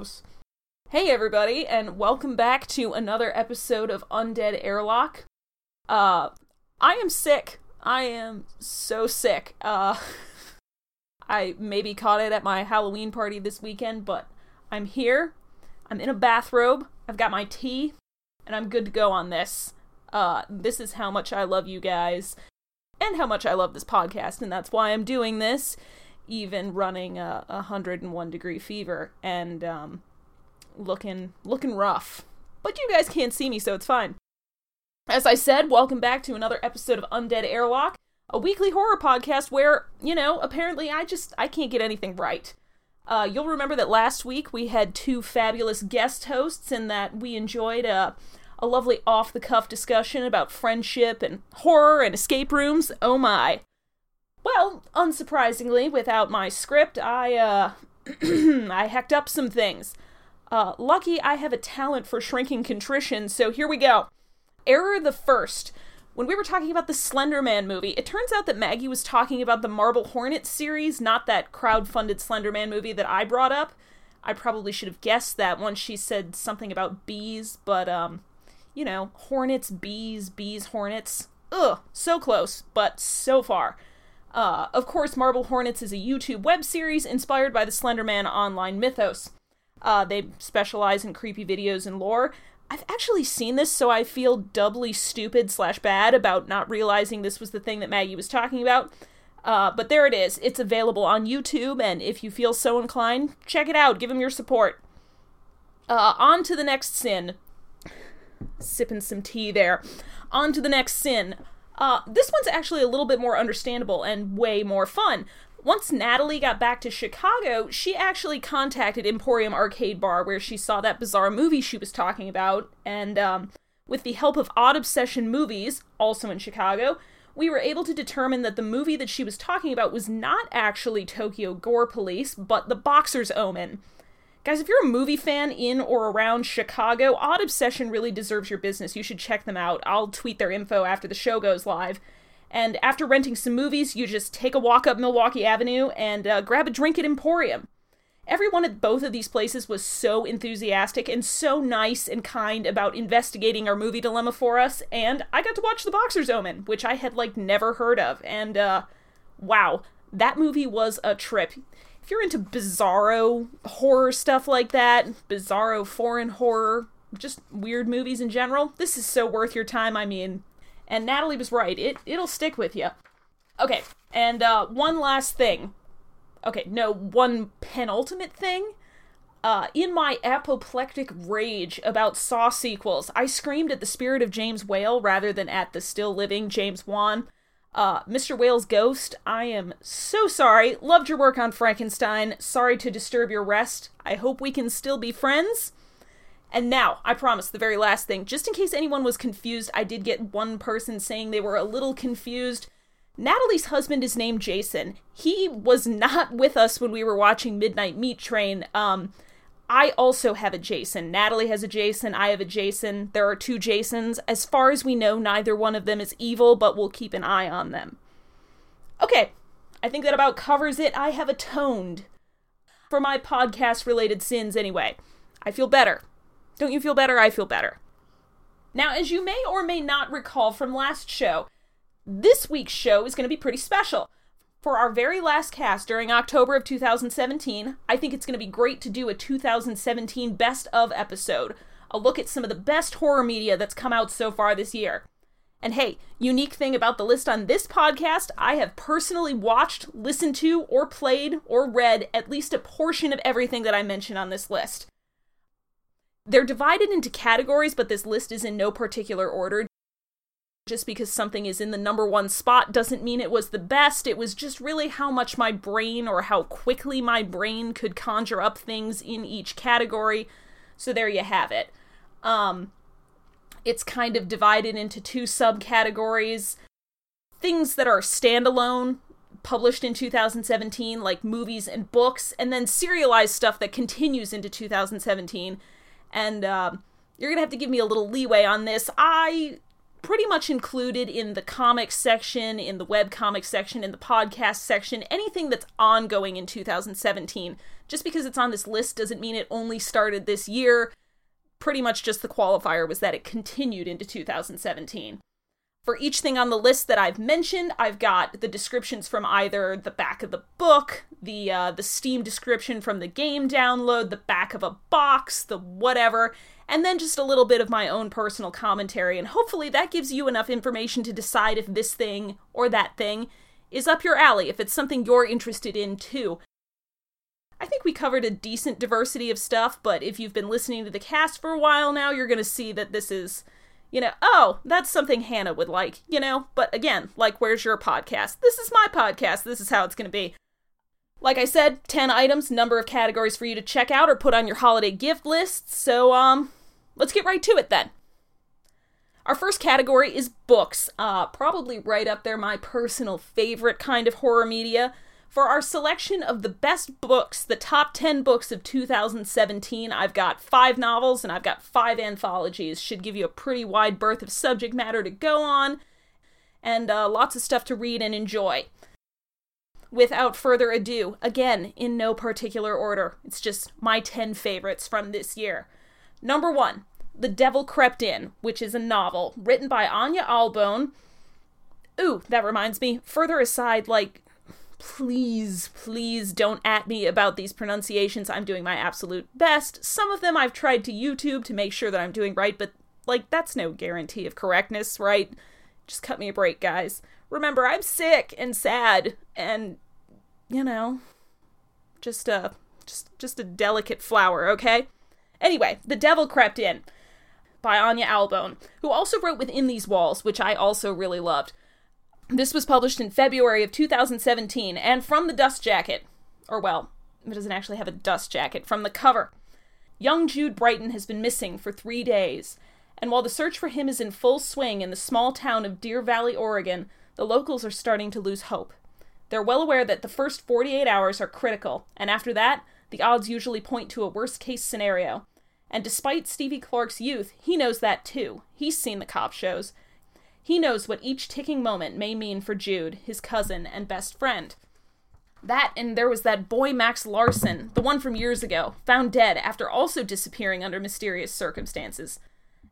Gross. Hey everybody, and welcome back to another episode of Undead Airlock. Uh, I am sick. I am so sick. Uh, I maybe caught it at my Halloween party this weekend, but I'm here. I'm in a bathrobe. I've got my tea, and I'm good to go on this. Uh, this is how much I love you guys, and how much I love this podcast, and that's why I'm doing this, even running a 101 degree fever and um, looking looking rough. But you guys can't see me, so it's fine. As I said, welcome back to another episode of Undead Airlock, a weekly horror podcast where, you know, apparently I just I can't get anything right. Uh, you'll remember that last week we had two fabulous guest hosts and that we enjoyed a, a lovely off the cuff discussion about friendship and horror and escape rooms. Oh my. Well, unsurprisingly, without my script, I, uh, I hacked up some things. Uh, lucky I have a talent for shrinking contrition, so here we go. Error the first. When we were talking about the Slender Man movie, it turns out that Maggie was talking about the Marble Hornet series, not that crowd-funded Slender Man movie that I brought up. I probably should have guessed that once she said something about bees, but um, you know, hornets, bees, bees, hornets. Ugh, so close, but so far. Uh, of course, Marble Hornets is a YouTube web series inspired by the Slender Man online mythos. Uh, they specialize in creepy videos and lore. I've actually seen this, so I feel doubly stupid slash bad about not realizing this was the thing that Maggie was talking about. Uh, but there it is. It's available on YouTube, and if you feel so inclined, check it out. Give them your support. Uh, on to the next sin. Sipping some tea there. On to the next sin. Uh, this one's actually a little bit more understandable and way more fun. Once Natalie got back to Chicago, she actually contacted Emporium Arcade Bar where she saw that bizarre movie she was talking about, and um, with the help of Odd Obsession Movies, also in Chicago, we were able to determine that the movie that she was talking about was not actually Tokyo Gore Police, but The Boxer's Omen. Guys, if you're a movie fan in or around Chicago, Odd Obsession really deserves your business. You should check them out. I'll tweet their info after the show goes live. And after renting some movies, you just take a walk up Milwaukee Avenue and uh, grab a drink at Emporium. Everyone at both of these places was so enthusiastic and so nice and kind about investigating our movie dilemma for us, and I got to watch The Boxer's Omen, which I had like never heard of, and uh, wow, that movie was a trip. If you're into bizarro horror stuff like that, bizarro foreign horror, just weird movies in general, this is so worth your time. I mean, and Natalie was right. It it'll stick with you. Okay, and uh, one last thing. Okay, no, one penultimate thing. Uh, in my apoplectic rage about Saw sequels, I screamed at the spirit of James Whale rather than at the still living James Wan. Uh, Mr. Whale's ghost, I am so sorry. Loved your work on Frankenstein. Sorry to disturb your rest. I hope we can still be friends. And now, I promise, the very last thing, just in case anyone was confused, I did get one person saying they were a little confused. Natalie's husband is named Jason. He was not with us when we were watching Midnight Meat Train. Um, I also have a Jason. Natalie has a Jason. I have a Jason. There are two Jasons. As far as we know, neither one of them is evil, but we'll keep an eye on them. Okay, I think that about covers it. I have atoned for my podcast related sins anyway. I feel better. Don't you feel better? I feel better. Now, as you may or may not recall from last show, this week's show is going to be pretty special. For our very last cast during October of 2017, I think it's going to be great to do a 2017 best of episode, a look at some of the best horror media that's come out so far this year. And hey, unique thing about the list on this podcast, I have personally watched, listened to, or played, or read at least a portion of everything that I mention on this list. They're divided into categories, but this list is in no particular order. Just because something is in the number one spot doesn't mean it was the best. It was just really how much my brain or how quickly my brain could conjure up things in each category. So there you have it. Um, it's kind of divided into two subcategories things that are standalone, published in 2017, like movies and books, and then serialized stuff that continues into 2017 and uh, you're gonna have to give me a little leeway on this. I pretty much included in the comics section, in the web comics section, in the podcast section, anything that's ongoing in 2017. Just because it's on this list doesn't mean it only started this year. Pretty much just the qualifier was that it continued into 2017. For each thing on the list that I've mentioned, I've got the descriptions from either the back of the book, the uh, the Steam description from the game download, the back of a box, the whatever, and then just a little bit of my own personal commentary. And hopefully that gives you enough information to decide if this thing or that thing is up your alley, if it's something you're interested in too. I think we covered a decent diversity of stuff, but if you've been listening to the cast for a while now, you're going to see that this is you know, oh, that's something Hannah would like, you know? But again, like, where's your podcast? This is my podcast. This is how it's going to be. Like I said, 10 items, number of categories for you to check out or put on your holiday gift list. So, um, let's get right to it then. Our first category is books. Uh, probably right up there, my personal favorite kind of horror media. For our selection of the best books, the top 10 books of 2017, I've got five novels and I've got five anthologies. Should give you a pretty wide berth of subject matter to go on, and uh, lots of stuff to read and enjoy. Without further ado, again, in no particular order, it's just my 10 favorites from this year. Number one, The Devil Crept In, which is a novel written by Ania Ahlborn. Ooh, that reminds me, further aside, like, please, please don't at me about these pronunciations. I'm doing my absolute best. Some of them I've tried to YouTube to make sure that I'm doing right, but like, that's no guarantee of correctness, right? Just cut me a break, guys. Remember, I'm sick and sad and, you know, just a, just, just a delicate flower, okay? Anyway, The Devil Crept In by Ania Ahlborn, who also wrote Within These Walls, which I also really loved. This was published in February of 2017, and from the dust jacket, or well, it doesn't actually have a dust jacket, from the cover. Young Jude Brighton has been missing for three days, and while the search for him is in full swing in the small town of Deer Valley, Oregon, the locals are starting to lose hope. They're well aware that the first 48 hours are critical, and after that, the odds usually point to a worst case scenario. And despite Stevie Clark's youth, he knows that too. He's seen the cop shows, he knows what each ticking moment may mean for Jude, his cousin and best friend. That and there was that boy Max Larson, the one from years ago, found dead after also disappearing under mysterious circumstances.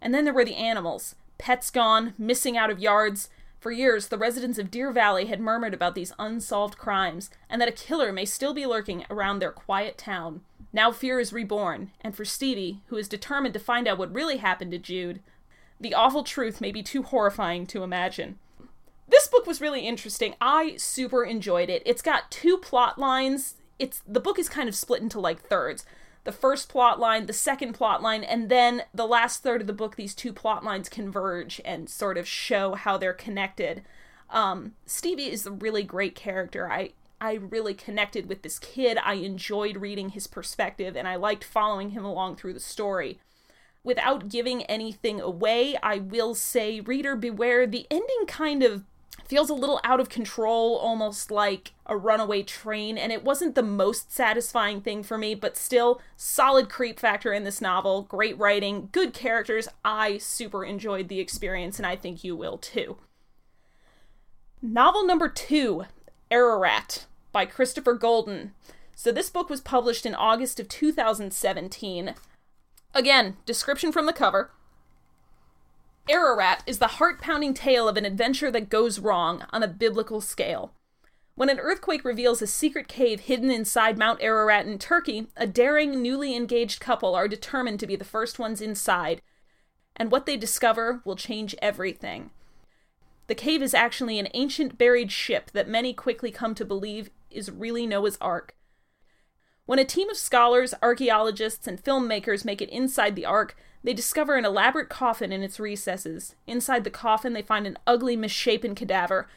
And then there were the animals pets gone, missing out of yards. For years, the residents of Deer Valley had murmured about these unsolved crimes, and that a killer may still be lurking around their quiet town. Now fear is reborn, and for Stevie, who is determined to find out what really happened to Jude, the awful truth may be too horrifying to imagine. This book was really interesting. I super enjoyed it. It's got two plot lines. It's the book is kind of split into like thirds. The first plot line, the second plot line, and then the last third of the book these two plot lines converge and sort of show how they're connected. Um, Stevie is a really great character. I I really connected with this kid. I enjoyed reading his perspective and I liked following him along through the story without giving anything away, I will say, reader beware, the ending kind of feels a little out of control, almost like a runaway train, and it wasn't the most satisfying thing for me, but still, solid creep factor in this novel, great writing, good characters. I super enjoyed the experience, and I think you will too. Novel number two, Ararat, by Christopher Golden. So, this book was published in August of 2017. Again, description from the cover. Ararat is the heart pounding tale of an adventure that goes wrong on a biblical scale. When an earthquake reveals a secret cave hidden inside Mount Ararat in Turkey, a daring, newly engaged couple are determined to be the first ones inside, and what they discover will change everything. The cave is actually an ancient buried ship that many quickly come to believe is really Noah's Ark. When a team of scholars, archaeologists, and filmmakers make it inside the Ark, they discover an elaborate coffin in its recesses. Inside the coffin, they find an ugly, misshapen cadaver.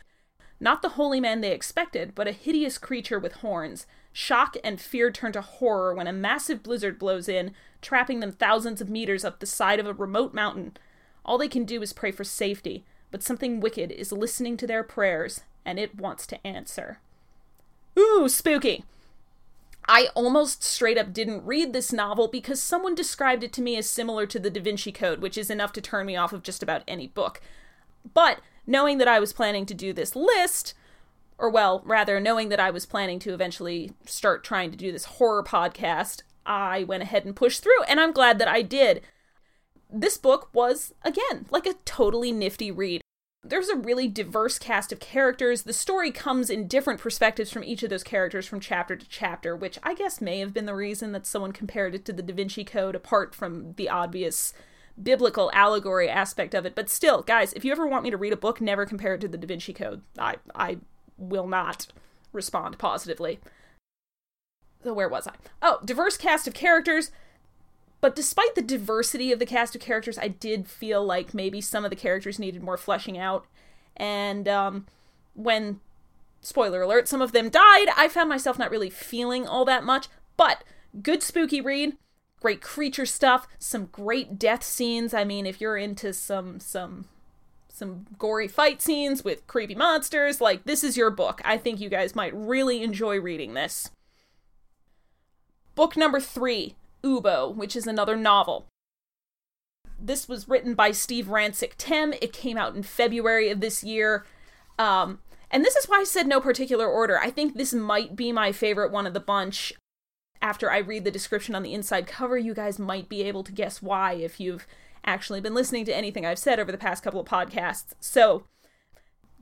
Not the holy man they expected, but a hideous creature with horns. Shock and fear turn to horror when a massive blizzard blows in, trapping them thousands of meters up the side of a remote mountain. All they can do is pray for safety, but something wicked is listening to their prayers, and it wants to answer. Ooh, spooky! I almost straight up didn't read this novel because someone described it to me as similar to the Da Vinci Code, which is enough to turn me off of just about any book. But knowing that I was planning to do this list, or well, rather, knowing that I was planning to eventually start trying to do this horror podcast, I went ahead and pushed through, and I'm glad that I did. This book was, again, like a totally nifty read. There's a really diverse cast of characters. The story comes in different perspectives from each of those characters from chapter to chapter, which I guess may have been the reason that someone compared it to the Da Vinci Code, apart from the obvious biblical allegory aspect of it. But still, guys, if you ever want me to read a book, never compare it to the Da Vinci Code. I, I will not respond positively. So, where was I? Oh, diverse cast of characters. But despite the diversity of the cast of characters, I did feel like maybe some of the characters needed more fleshing out. And um, when, spoiler alert, some of them died, I found myself not really feeling all that much. But good spooky read, great creature stuff, some great death scenes. I mean, if you're into some some some gory fight scenes with creepy monsters, like this is your book. I think you guys might really enjoy reading this. Book number 3, Ubo, which is another novel. This was written by Steve Rasnic Tem. It came out in February of this year. Um, and this is why I said no particular order. I think this might be my favorite one of the bunch. After I read the description on the inside cover, you guys might be able to guess why if you've actually been listening to anything I've said over the past couple of podcasts. So,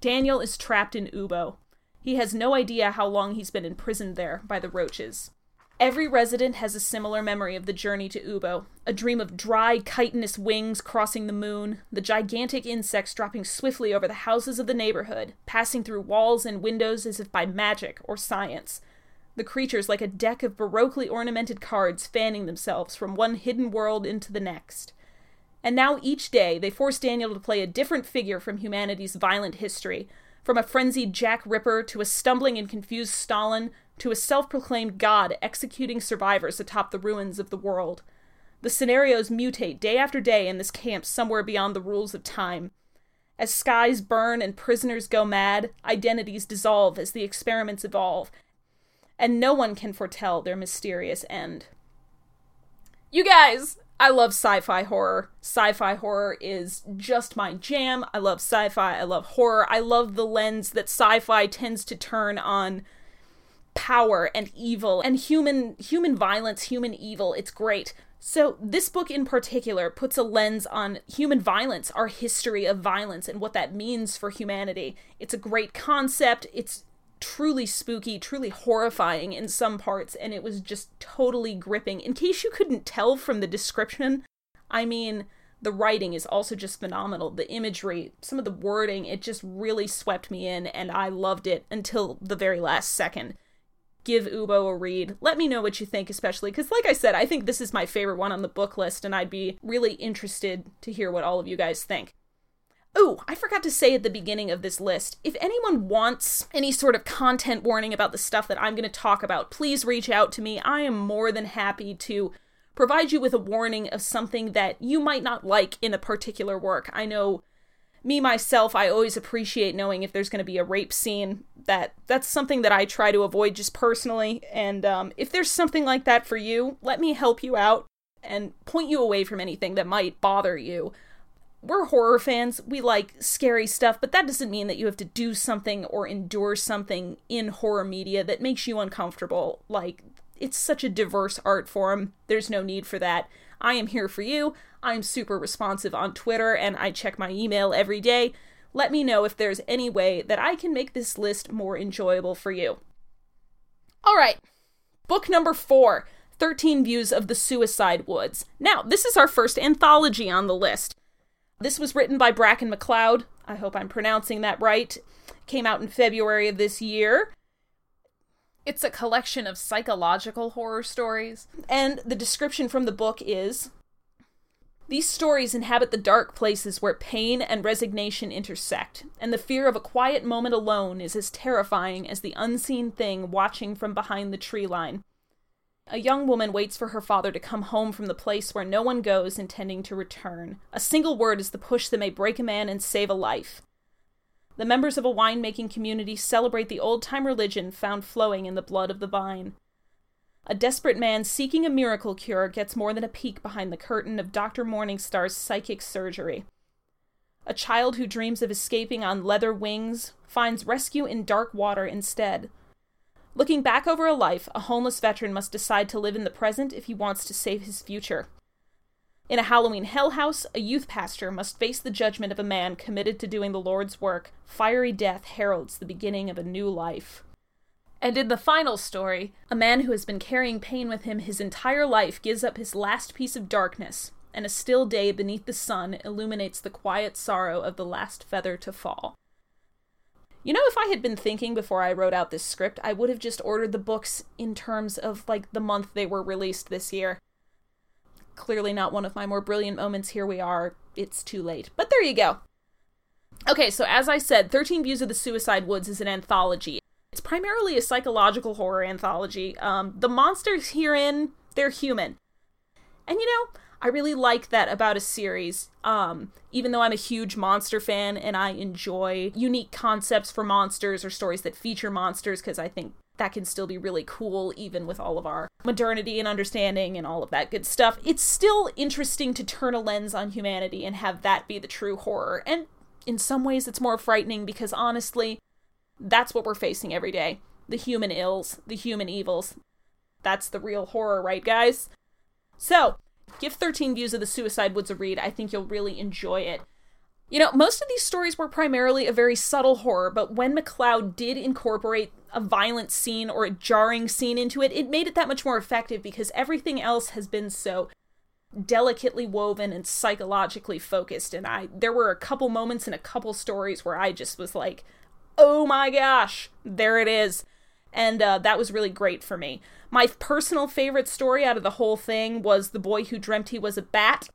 Daniel is trapped in Ubo. He has no idea how long he's been imprisoned there by the roaches. Every resident has a similar memory of the journey to Ubo a dream of dry, chitinous wings crossing the moon, the gigantic insects dropping swiftly over the houses of the neighborhood, passing through walls and windows as if by magic or science. The creatures like a deck of baroquely ornamented cards fanning themselves from one hidden world into the next. And now each day they force Daniel to play a different figure from humanity's violent history, from a frenzied Jack Ripper to a stumbling and confused Stalin to a self proclaimed god executing survivors atop the ruins of the world. The scenarios mutate day after day in this camp somewhere beyond the rules of time. As skies burn and prisoners go mad, identities dissolve as the experiments evolve, and no one can foretell their mysterious end. You guys, I love sci fi horror. Sci fi horror is just my jam. I love sci fi. I love horror. I love the lens that sci fi tends to turn on power and evil and human human violence, human evil. It's great. So this book in particular puts a lens on human violence, our history of violence and what that means for humanity. It's a great concept. It's truly spooky, truly horrifying in some parts and it was just totally gripping. In case you couldn't tell from the description, I mean, the writing is also just phenomenal. The imagery, some of the wording, it just really swept me in and I loved it until the very last second give Ubo a read. Let me know what you think, especially because, like I said, I think this is my favorite one on the book list, and I'd be really interested to hear what all of you guys think. Oh, I forgot to say at the beginning of this list if anyone wants any sort of content warning about the stuff that I'm going to talk about, please reach out to me. I am more than happy to provide you with a warning of something that you might not like in a particular work. I know me myself i always appreciate knowing if there's going to be a rape scene that that's something that i try to avoid just personally. And um, if there's something like that for you let me help you out and point you away from anything that might bother you. We're horror fans. We like scary stuff but that doesn't mean that you have to do something or endure something in horror media that makes you uncomfortable. Like it's such a diverse art form. There's no need for that. I am here for you. I'm super responsive on Twitter and I check my email every day. Let me know if there's any way that I can make this list more enjoyable for you. All right, book number four 13 Views of the Suicide Woods. Now, this is our first anthology on the list. This was written by Bracken MacLeod. I hope I'm pronouncing that right. Came out in February of this year. It's a collection of psychological horror stories, and the description from the book is These stories inhabit the dark places where pain and resignation intersect, and the fear of a quiet moment alone is as terrifying as the unseen thing watching from behind the tree line. A young woman waits for her father to come home from the place where no one goes intending to return. A single word is the push that may break a man and save a life. The members of a winemaking community celebrate the old time religion found flowing in the blood of the vine. A desperate man seeking a miracle cure gets more than a peek behind the curtain of Dr. Morningstar's psychic surgery. a child who dreams of escaping on leather wings finds rescue in dark water instead. Looking back over a life, a homeless veteran must decide to live in the present if he wants to save his future. In a Halloween hell house, a youth pastor must face the judgment of a man committed to doing the Lord's work. Fiery death heralds the beginning of a new life. And in the final story, a man who has been carrying pain with him his entire life gives up his last piece of darkness, and a still day beneath the sun illuminates the quiet sorrow of the last feather to fall. You know, if I had been thinking before I wrote out this script, I would have just ordered the books in terms of, like, the month they were released this year clearly not one of my more brilliant moments. Here we are. It's too late. But there you go. Okay, so as I said, 13 Views of the Suicide Woods is an anthology. It's primarily a psychological horror anthology. Um, the monsters herein, they're human. And you know, I really like that about a series. Um, even though I'm a huge monster fan and I enjoy unique concepts for monsters or stories that feature monsters, because I think that can still be really cool, even with all of our modernity and understanding and all of that good stuff. It's still interesting to turn a lens on humanity and have that be the true horror. And in some ways, it's more frightening because honestly, that's what we're facing every day the human ills, the human evils. That's the real horror, right, guys? So, give 13 Views of the Suicide Woods a read. I think you'll really enjoy it. You know, most of these stories were primarily a very subtle horror, but when MacLeod did incorporate a violent scene or a jarring scene into it, it made it that much more effective because everything else has been so delicately woven and psychologically focused and I there were a couple moments in a couple stories where I just was like, "Oh my gosh, there it is." And uh, that was really great for me. My personal favorite story out of the whole thing was The Boy Who Dreamt He Was a Bat.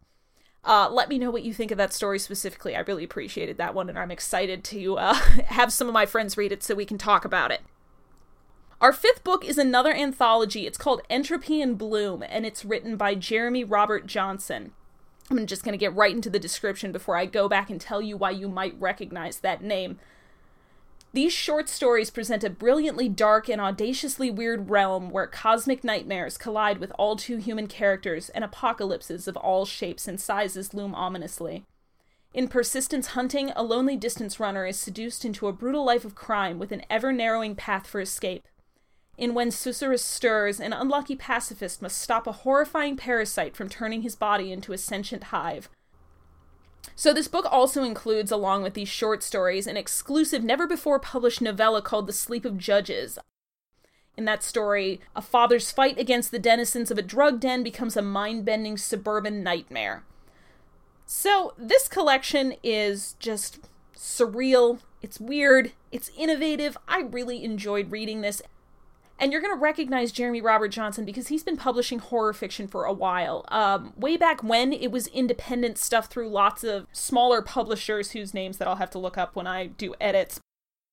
Uh, let me know what you think of that story specifically. I really appreciated that one, and I'm excited to uh, have some of my friends read it so we can talk about it. Our fifth book is another anthology. It's called Entropy in Bloom, and it's written by Jeremy Robert Johnson. I'm just going to get right into the description before I go back and tell you why you might recognize that name. These short stories present a brilliantly dark and audaciously weird realm where cosmic nightmares collide with all too human characters and apocalypses of all shapes and sizes loom ominously. In persistence hunting, a lonely distance runner is seduced into a brutal life of crime with an ever narrowing path for escape. In When Susurrus Stirs, an unlucky pacifist must stop a horrifying parasite from turning his body into a sentient hive. So, this book also includes, along with these short stories, an exclusive, never before published novella called The Sleep of Judges. In that story, a father's fight against the denizens of a drug den becomes a mind bending suburban nightmare. So, this collection is just surreal, it's weird, it's innovative. I really enjoyed reading this, and you're going to recognize Jeremy Robert Johnson because he's been publishing horror fiction for a while. Um, way back when, it was independent stuff through lots of smaller publishers whose names that I'll have to look up when I do edits.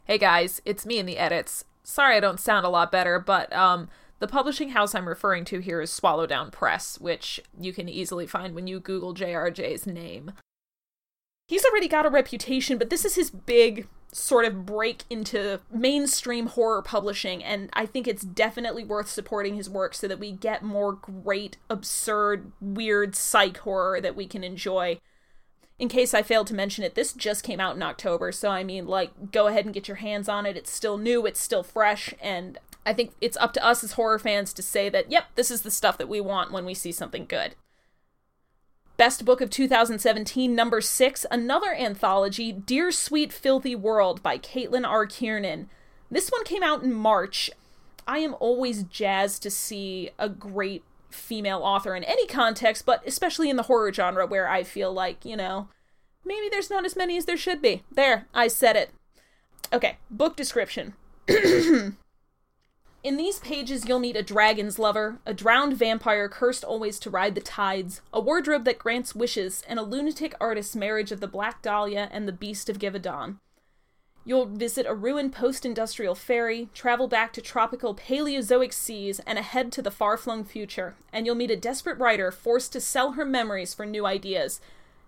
Hey guys, it's me in the edits. Sorry I don't sound a lot better, but um, the publishing house I'm referring to here is Swallowdown Press, which you can easily find when you Google JRJ's name. He's already got a reputation, but this is his big sort of break into mainstream horror publishing, and I think it's definitely worth supporting his work so that we get more great, absurd, weird psych horror that we can enjoy. In case I failed to mention it, this just came out in October, so I mean, like, go ahead and get your hands on it. It's still new, it's still fresh, and I think it's up to us as horror fans to say that, yep, this is the stuff that we want when we see something good. Best Book of 2017, number six, another anthology, Dear Sweet Filthy World by Caitlin R. Kiernan. This one came out in March. I am always jazzed to see a great female author in any context, but especially in the horror genre where I feel like, you know, maybe there's not as many as there should be. There, I said it. Okay, book description. In these pages, you'll meet a dragon's lover, a drowned vampire cursed always to ride the tides, a wardrobe that grants wishes, and a lunatic artist's marriage of the Black Dahlia and the Beast of Gévaudan. You'll visit a ruined post industrial Faerie, travel back to tropical Paleozoic seas, and ahead to the far flung future, and you'll meet a desperate writer forced to sell her memories for new ideas.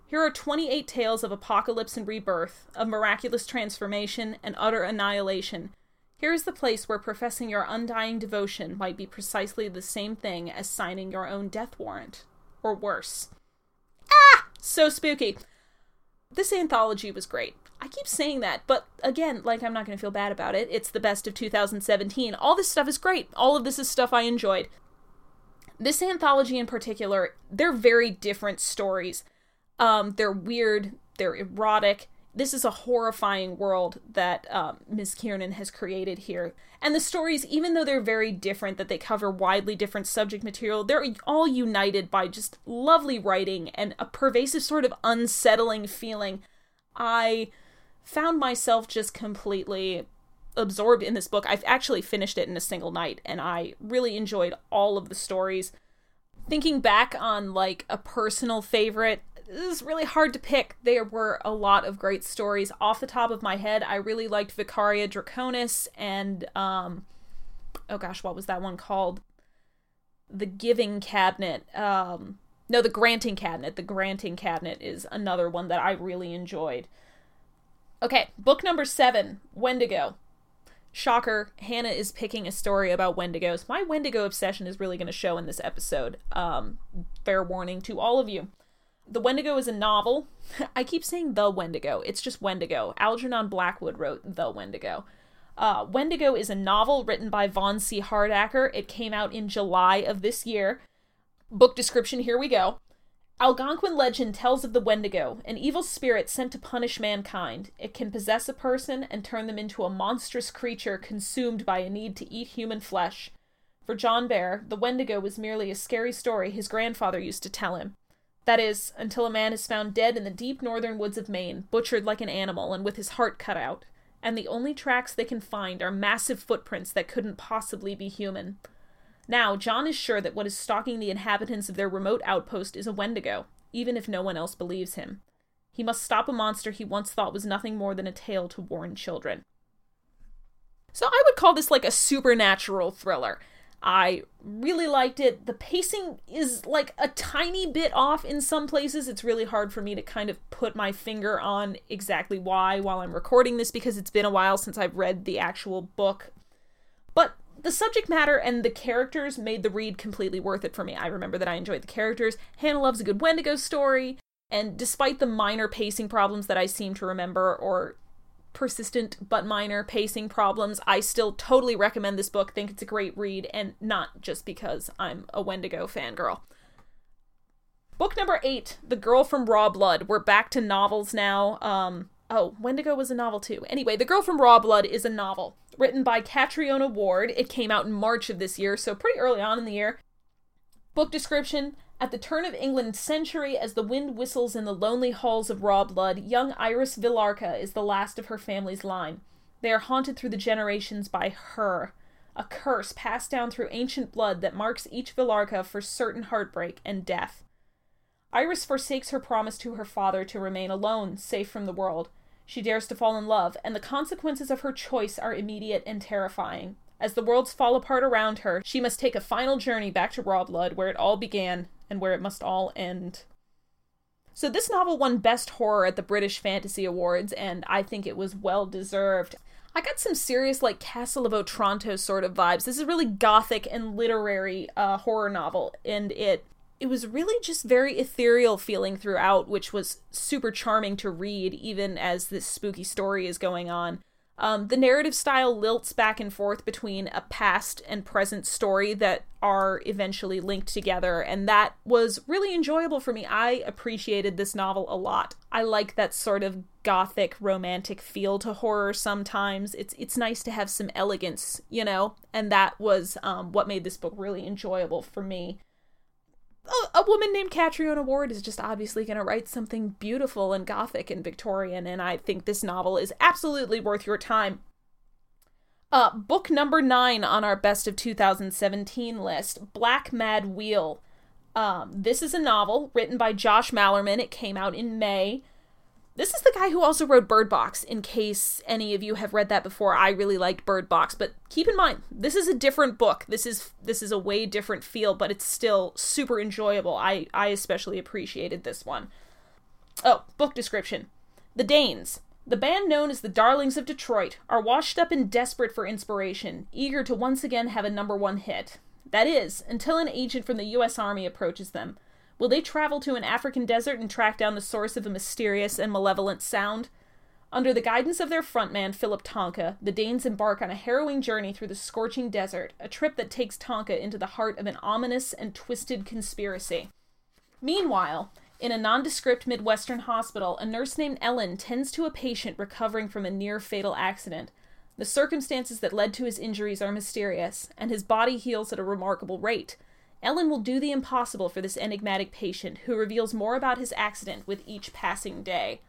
Here are 28 tales of apocalypse and rebirth, of miraculous transformation and utter annihilation here is the place where professing your undying devotion might be precisely the same thing as signing your own death warrant. Or worse. Ah! So spooky. this anthology was great. I keep saying that, but again, like I'm not going to feel bad about it. It's the best of 2017. All this stuff is great. All of this is stuff I enjoyed. This anthology in particular, they're very different stories. Um, they're weird, they're erotic. This is a horrifying world that um, Ms. Kiernan has created here. And the stories, even though they're very different, that they cover widely different subject material, they're all united by just lovely writing and a pervasive sort of unsettling feeling. I found myself just completely absorbed in this book. I've actually finished it in a single night and I really enjoyed all of the stories. Thinking back on like a personal favorite, is really hard to pick. There were a lot of great stories. Off the top of my head, I really liked Vicaria Draconis and um oh gosh, what was that one called? The Giving Cabinet. Um no, the Granting Cabinet. The Granting Cabinet is another one that I really enjoyed. Okay, book number seven, Wendigo. Shocker, Hannah is picking a story about Wendigos. My Wendigo obsession is really going to show in this episode. Um, fair warning to all of you. The Wendigo is a novel. I keep saying the Wendigo. It's just Wendigo. Algernon Blackwood wrote The Wendigo. Uh, Wendigo is a novel written by Vaughn C. Hardacker. It came out in July of this year. Book description here we go. Algonquin legend tells of the Wendigo, an evil spirit sent to punish mankind. It can possess a person and turn them into a monstrous creature consumed by a need to eat human flesh. For John Bear, the Wendigo was merely a scary story his grandfather used to tell him. That is, until a man is found dead in the deep northern woods of Maine, butchered like an animal and with his heart cut out. And the only tracks they can find are massive footprints that couldn't possibly be human. Now, John is sure that what is stalking the inhabitants of their remote outpost is a Wendigo, even if no one else believes him. He must stop a monster he once thought was nothing more than a tale to warn children. So I would call this like a supernatural thriller. I really liked it. The pacing is like a tiny bit off in some places. It's really hard for me to kind of put my finger on exactly why while I'm recording this because it's been a while since I've read the actual book. But the subject matter and the characters made the read completely worth it for me. I remember that I enjoyed the characters. Hannah loves a good Wendigo story, and despite the minor pacing problems that I seem to remember, or persistent but minor pacing problems, I still totally recommend this book. Think it's a great read, and not just because I'm a Wendigo fangirl. Book number eight, The Girl from Rawblood. We're back to novels now. Um, oh, Wendigo was a novel too. Anyway, The Girl from Rawblood is a novel written by Catriona Ward. It came out in March of this year, so pretty early on in the year. Book description At the turn of England's century, as the wind whistles in the lonely halls of Rawblood, young Iris Villarca is the last of her family's line. They are haunted through the generations by her, a curse passed down through ancient blood that marks each Villarca for certain heartbreak and death. Iris forsakes her promise to her father to remain alone, safe from the world. She dares to fall in love, and the consequences of her choice are immediate and terrifying. As the worlds fall apart around her, she must take a final journey back to Rawblood, where it all began and where it must all end. So, this novel won Best Horror at the British Fantasy Awards, and I think it was well deserved. I got some serious, like, Castle of Otranto sort of vibes. This is really gothic and literary uh, horror novel, and it it was really just very ethereal feeling throughout, which was super charming to read, even as this spooky story is going on. Um, the narrative style lilts back and forth between a past and present story that are eventually linked together, and that was really enjoyable for me. I appreciated this novel a lot. I like that sort of gothic romantic feel to horror sometimes. It's it's nice to have some elegance, you know, and that was um, what made this book really enjoyable for me a, a woman named Catriona Ward is just obviously going to write something beautiful and gothic and Victorian, and I think this novel is absolutely worth your time. Uh, book number nine on our best of 2017 list Black Mad Wheel. Um, this is a novel written by Josh Malerman. It came out in May. This is the guy who also wrote Bird Box, in case any of you have read that before. I really liked Bird Box, but keep in mind, this is a different book. This is this is a way different feel, but it's still super enjoyable. I, I especially appreciated this one. Oh, book description. The Danes, the band known as the Darlings of Detroit, are washed up and desperate for inspiration, eager to once again have a number one hit. That is, until an agent from the US Army approaches them. Will they travel to an African desert and track down the source of a mysterious and malevolent sound? Under the guidance of their frontman, Philip Tonka, the Danes embark on a harrowing journey through the scorching desert, a trip that takes Tonka into the heart of an ominous and twisted conspiracy. Meanwhile, in a nondescript Midwestern hospital, a nurse named Ellen tends to a patient recovering from a near fatal accident. The circumstances that led to his injuries are mysterious, and his body heals at a remarkable rate. Ellen will do the impossible for this enigmatic patient, who reveals more about his accident with each passing day.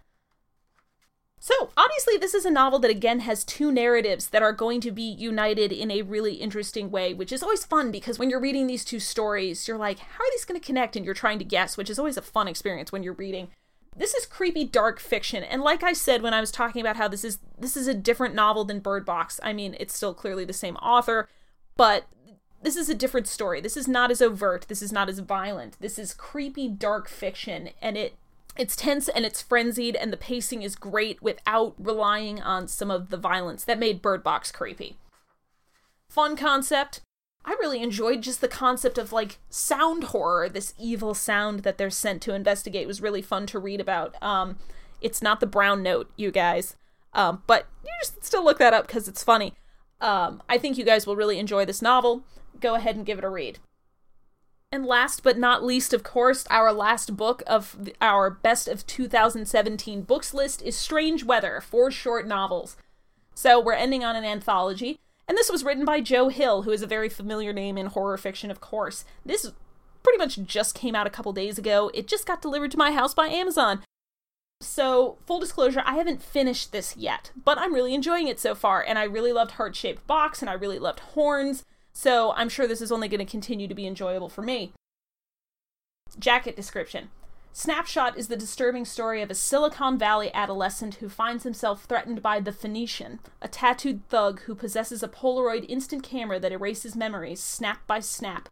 So, obviously, this is a novel that again has two narratives that are going to be united in a really interesting way, which is always fun because when you're reading these two stories, you're like, how are these going to connect? And you're trying to guess, which is always a fun experience when you're reading. This is creepy dark fiction, and like I said when I was talking about how this is this is a different novel than Bird Box. I mean, it's still clearly the same author, but this is a different story. This is not as overt. This is not as violent. This is creepy dark fiction, and it it's tense and it's frenzied, and the pacing is great without relying on some of the violence that made Bird Box creepy. Fun concept. I really enjoyed just the concept of like sound horror. This evil sound that they're sent to investigate was really fun to read about. Um, it's not the brown note, you guys, um, but you just still look that up because it's funny. Um, I think you guys will really enjoy this novel go ahead and give it a read. And last but not least, of course, our last book of our best of 2017 books list is Strange Weather, four short novels. So we're ending on an anthology, and this was written by Joe Hill, who is a very familiar name in horror fiction, of course. This pretty much just came out a couple days ago. It just got delivered to my house by Amazon. So, full disclosure, I haven't finished this yet, but I'm really enjoying it so far, and I really loved Heart Shaped Box, and I really loved Horns. So I'm sure this is only going to continue to be enjoyable for me. Jacket description Snapshot is the disturbing story of a Silicon Valley adolescent who finds himself threatened by the Phoenician, a tattooed thug who possesses a Polaroid instant camera that erases memories snap by snap.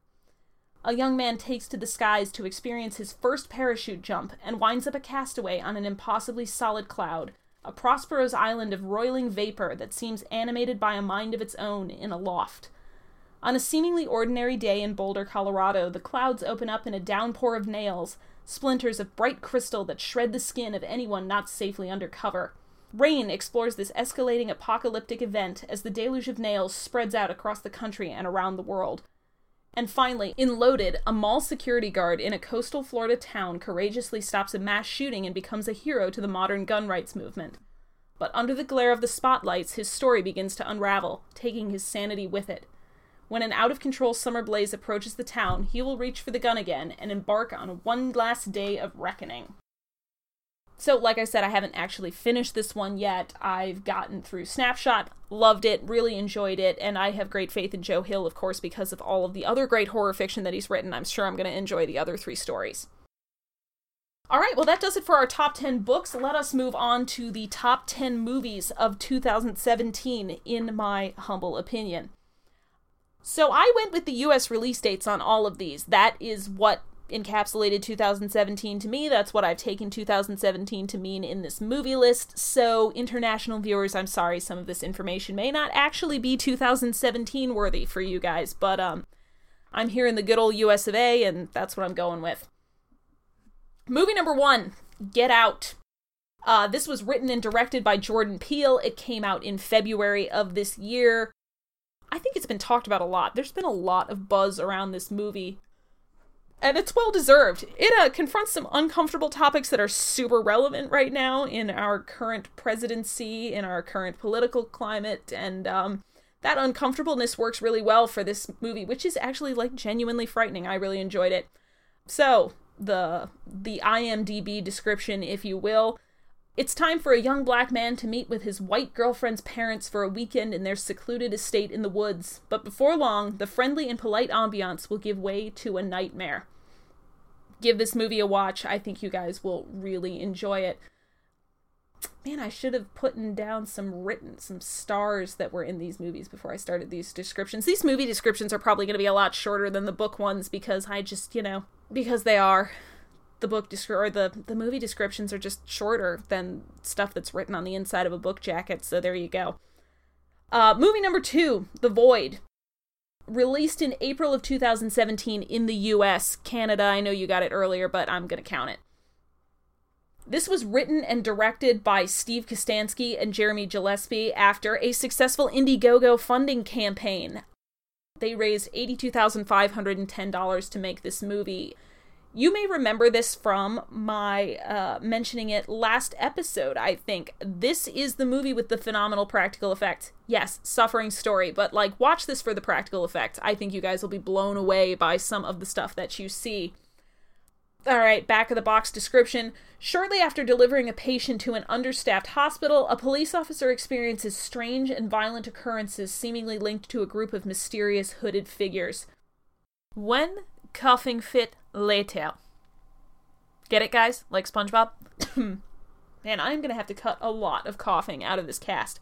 A young man takes to the skies to experience his first parachute jump and winds up a castaway on an impossibly solid cloud, a Prospero's island of roiling vapor that seems animated by a mind of its own in Aloft. On a seemingly ordinary day in Boulder, Colorado, the clouds open up in a downpour of nails, splinters of bright crystal that shred the skin of anyone not safely under cover. Rain explores this escalating apocalyptic event as the deluge of nails spreads out across the country and around the world. And finally, in Loaded, a mall security guard in a coastal Florida town courageously stops a mass shooting and becomes a hero to the modern gun rights movement. But under the glare of the spotlights, his story begins to unravel, taking his sanity with it. When an out of control summer blaze approaches the town, he will reach for the gun again and embark on one last day of reckoning. So, like I said, I haven't actually finished this one yet. I've gotten through Snapshot, loved it, really enjoyed it, and I have great faith in Joe Hill, of course, because of all of the other great horror fiction that he's written. I'm sure I'm going to enjoy the other three stories. All right, well, that does it for our top 10 books. Let us move on to the top 10 movies of 2017, in my humble opinion. So I went with the US release dates on all of these. That is what encapsulated 2017 to me. That's what I've taken 2017 to mean in this movie list. So, international viewers, I'm sorry some of this information may not actually be 2017 worthy for you guys, but um I'm here in the good old US of A and that's what I'm going with. Movie number 1, Get Out. Uh, this was written and directed by Jordan Peele. It came out in February of this year. I think it's been talked about a lot. There's been a lot of buzz around this movie. And it's well deserved. It uh, confronts some uncomfortable topics that are super relevant right now in our current presidency, in our current political climate, and um, that uncomfortableness works really well for this movie, which is actually like genuinely frightening. I really enjoyed it. So the the IMDb description, if you will, it's time for a young black man to meet with his white girlfriend's parents for a weekend in their secluded estate in the woods, but before long, the friendly and polite ambiance will give way to a nightmare. Give this movie a watch. I think you guys will really enjoy it. Man, I should have put down some written, some stars that were in these movies before I started these descriptions. These movie descriptions are probably going to be a lot shorter than the book ones because I just, you know, because they are the book descri- or the the movie descriptions are just shorter than stuff that's written on the inside of a book jacket. So there you go. Uh, movie number two, The Void. released in April of 2017 in the US. Canada, I know you got it earlier, but I'm to count it. This was written and directed by Steve Kostanski and Jeremy Gillespie after a successful Indiegogo funding campaign. They raised $82,510 to make this movie. You may remember this from my uh, mentioning it last episode, I think. This is the movie with the phenomenal practical effects. Yes, suffering story, but like, watch this for the practical effects. I think you guys will be blown away by some of the stuff that you see. All right, back of the box description. Shortly after delivering a patient to an understaffed hospital, a police officer experiences strange and violent occurrences seemingly linked to a group of mysterious hooded figures. When coughing fit later. Get it, guys? Like SpongeBob? Man, I'm gonna have to cut a lot of coughing out of this cast.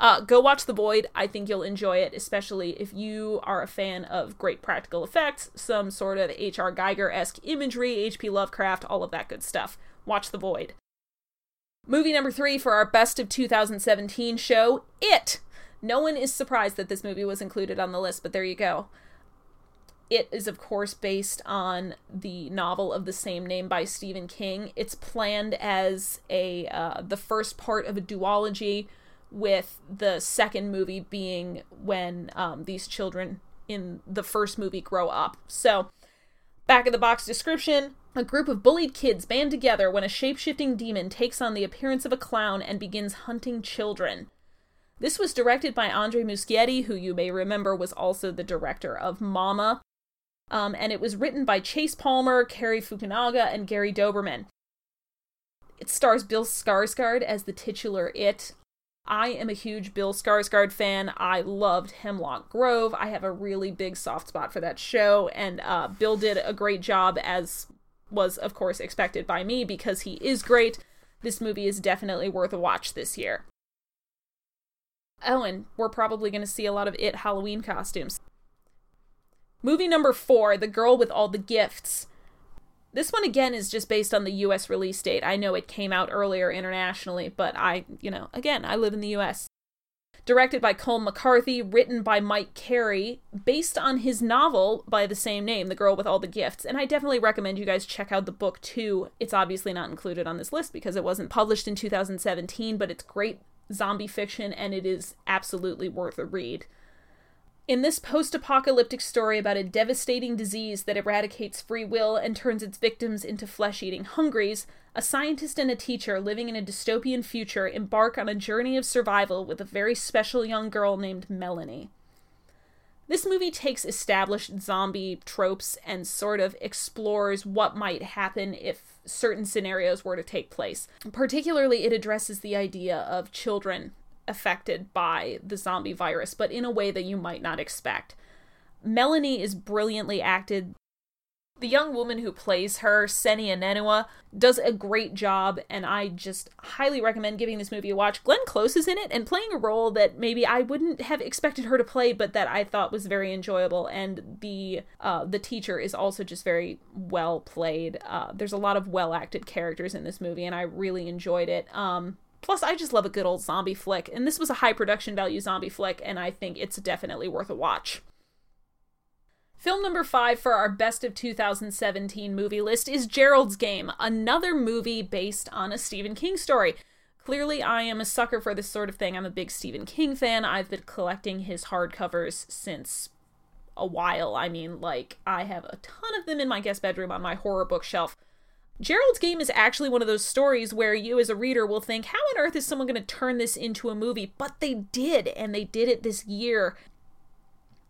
Uh, go watch The Void. I think you'll enjoy it, especially if you are a fan of great practical effects, some sort of H.R. Giger esque imagery, H.P. Lovecraft, all of that good stuff. Watch The Void. Movie number three for our best of 2017 show It! No one is surprised that this movie was included on the list, but there you go. It is, of course, based on the novel of the same name by Stephen King. It's planned as a uh, the first part of a duology, with the second movie being when um, these children in the first movie grow up. So, back of the box description a group of bullied kids band together when a shape shifting demon takes on the appearance of a clown and begins hunting children. This was directed by Andre Muschietti, who you may remember was also the director of Mama, um, and it was written by Chase Palmer, Cary Fukunaga, and Gary Dauberman. It stars Bill Skarsgård as the titular It. I am a huge Bill Skarsgård fan. I loved Hemlock Grove. I have a really big soft spot for that show, and uh, Bill did a great job, as was, of course, expected by me because he is great. This movie is definitely worth a watch this year. Oh, and we're probably going to see a lot of It Halloween costumes. Movie number four, The Girl with All the Gifts. This one again is just based on the US release date. I know it came out earlier internationally, but I, you know, again, I live in the US. Directed by Colm McCarthy, written by Mike Carey, based on his novel by the same name, The Girl with All the Gifts. And I definitely recommend you guys check out the book too. It's obviously not included on this list because it wasn't published in 2017, but it's great zombie fiction and it is absolutely worth a read. In this post apocalyptic story about a devastating disease that eradicates free will and turns its victims into flesh eating hungries, a scientist and a teacher living in a dystopian future embark on a journey of survival with a very special young girl named Melanie. This movie takes established zombie tropes and sort of explores what might happen if certain scenarios were to take place. Particularly, it addresses the idea of children affected by the zombie virus, but in a way that you might not expect. Melanie is brilliantly acted. The young woman who plays her, Sennia Nanua, does a great job, and I just highly recommend giving this movie a watch. Glenn Close is in it and playing a role that maybe I wouldn't have expected her to play, but that I thought was very enjoyable. And the uh, the teacher is also just very well played. Uh, there's a lot of well acted characters in this movie, and I really enjoyed it. Um, Plus, I just love a good old zombie flick, and this was a high production value zombie flick, and I think it's definitely worth a watch. Film number five for our best of 2017 movie list is Gerald's Game, another movie based on a Stephen King story. Clearly, I am a sucker for this sort of thing. I'm a big Stephen King fan. I've been collecting his hardcovers since a while. I mean, like, I have a ton of them in my guest bedroom on my horror bookshelf. Gerald's Game is actually one of those stories where you, as a reader, will think, how on earth is someone going to turn this into a movie? But they did, and they did it this year.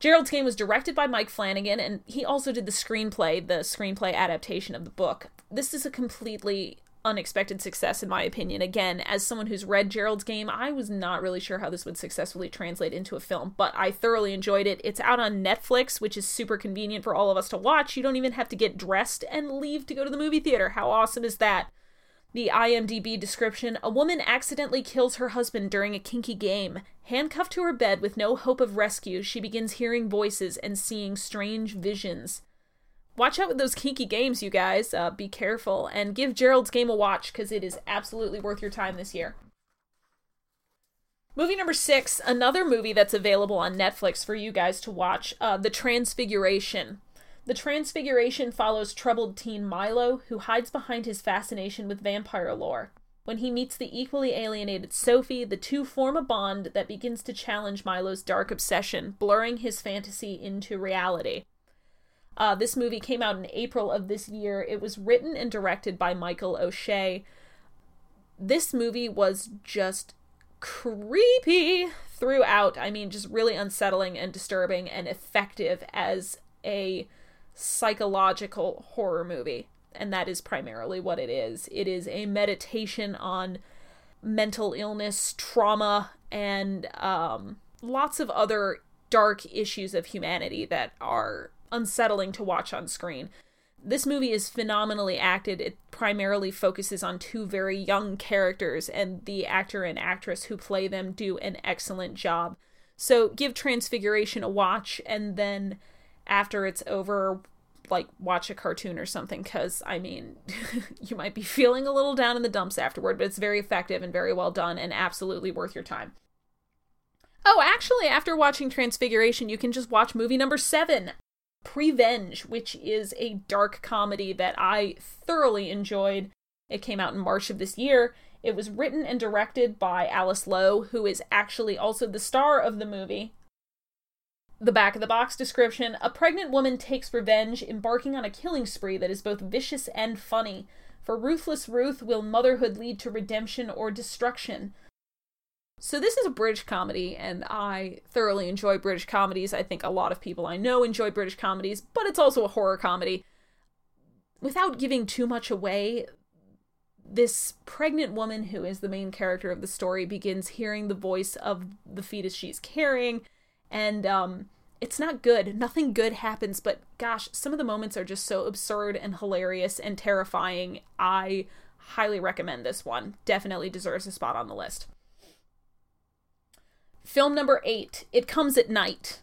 Gerald's Game was directed by Mike Flanagan, and he also did the screenplay, the screenplay adaptation of the book. This is a completely unexpected success, in my opinion. Again, as someone who's read Gerald's Game, I was not really sure how this would successfully translate into a film, but I thoroughly enjoyed it. It's out on Netflix, which is super convenient for all of us to watch. You don't even have to get dressed and leave to go to the movie theater. How awesome is that? The IMDb description A woman accidentally kills her husband during a kinky game. Handcuffed to her bed with no hope of rescue, she begins hearing voices and seeing strange visions watch out with those kinky games, you guys. Uh, be careful and give Gerald's Game a watch because it is absolutely worth your time this year. Movie number six, another movie that's available on Netflix for you guys to watch uh, The Transfiguration. The Transfiguration follows troubled teen Milo, who hides behind his fascination with vampire lore. When he meets the equally alienated Sophie, the two form a bond that begins to challenge Milo's dark obsession, blurring his fantasy into reality. Uh, this movie came out in April of this year. It was written and directed by Michael O'Shea. This movie was just creepy throughout. I mean, just really unsettling and disturbing and effective as a psychological horror movie. And that is primarily what it is. It is a meditation on mental illness, trauma, and um, lots of other dark issues of humanity that are unsettling to watch on screen. This movie is phenomenally acted. It primarily focuses on two very young characters, and the actor and actress who play them do an excellent job. So give Transfiguration a watch, and then after it's over, like watch a cartoon or something, because I mean, you might be feeling a little down in the dumps afterward, but it's very effective and very well done, and absolutely worth your time. Oh, actually, after watching Transfiguration, you can just watch movie number seven. Prevenge, which is a dark comedy that I thoroughly enjoyed. It came out in March of this year. It was written and directed by Alice Lowe, who is actually also the star of the movie. The back of the box description A pregnant woman takes revenge, embarking on a killing spree that is both vicious and funny. For ruthless Ruth, will motherhood lead to redemption or destruction? So, this is a British comedy, and I thoroughly enjoy British comedies. I think a lot of people I know enjoy British comedies, but it's also a horror comedy. Without giving too much away, this pregnant woman, who is the main character of the story, begins hearing the voice of the fetus she's carrying, and um, it's not good. Nothing good happens, but gosh, some of the moments are just so absurd and hilarious and terrifying. I highly recommend this one. Definitely deserves a spot on the list. Film number eight It Comes at Night.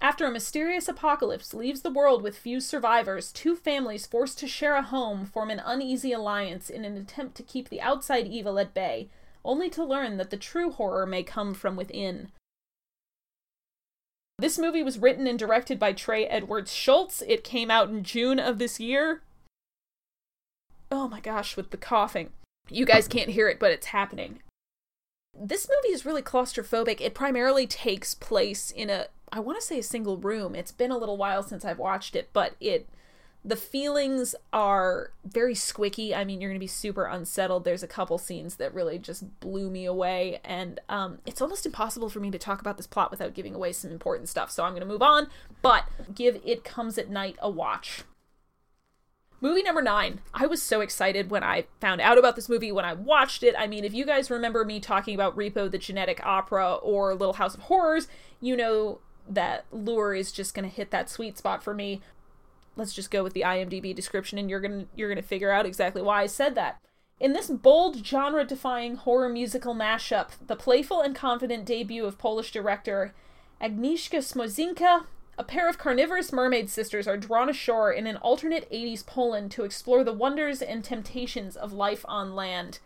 After a mysterious apocalypse leaves the world with few survivors, two families forced to share a home form an uneasy alliance in an attempt to keep the outside evil at bay, only to learn that the true horror may come from within. This movie was written and directed by Trey Edwards Shults. It came out in June of this year. Oh my gosh, with the coughing. You guys can't hear it, but it's happening this movie is really claustrophobic. It primarily takes place in a I want to say a single room. It's been a little while since I've watched it, but it the feelings are very squicky. I mean, you're going to be super unsettled. There's a couple scenes that really just blew me away, and um, it's almost impossible for me to talk about this plot without giving away some important stuff. So I'm going to move on, but give It Comes at Night a watch. Movie number nine. I was so excited when I found out about this movie, when I watched it. I mean, if you guys remember me talking about Repo the Genetic Opera or Little House of Horrors, you know that Lure is just going to hit that sweet spot for me. Let's just go with the IMDb description and you're going to you're going to figure out exactly why I said that. In this bold, genre defying horror musical mashup, the playful and confident debut of Polish director Agnieszka Smoczynska a pair of carnivorous mermaid sisters are drawn ashore in an alternate 80s Poland to explore the wonders and temptations of life on land.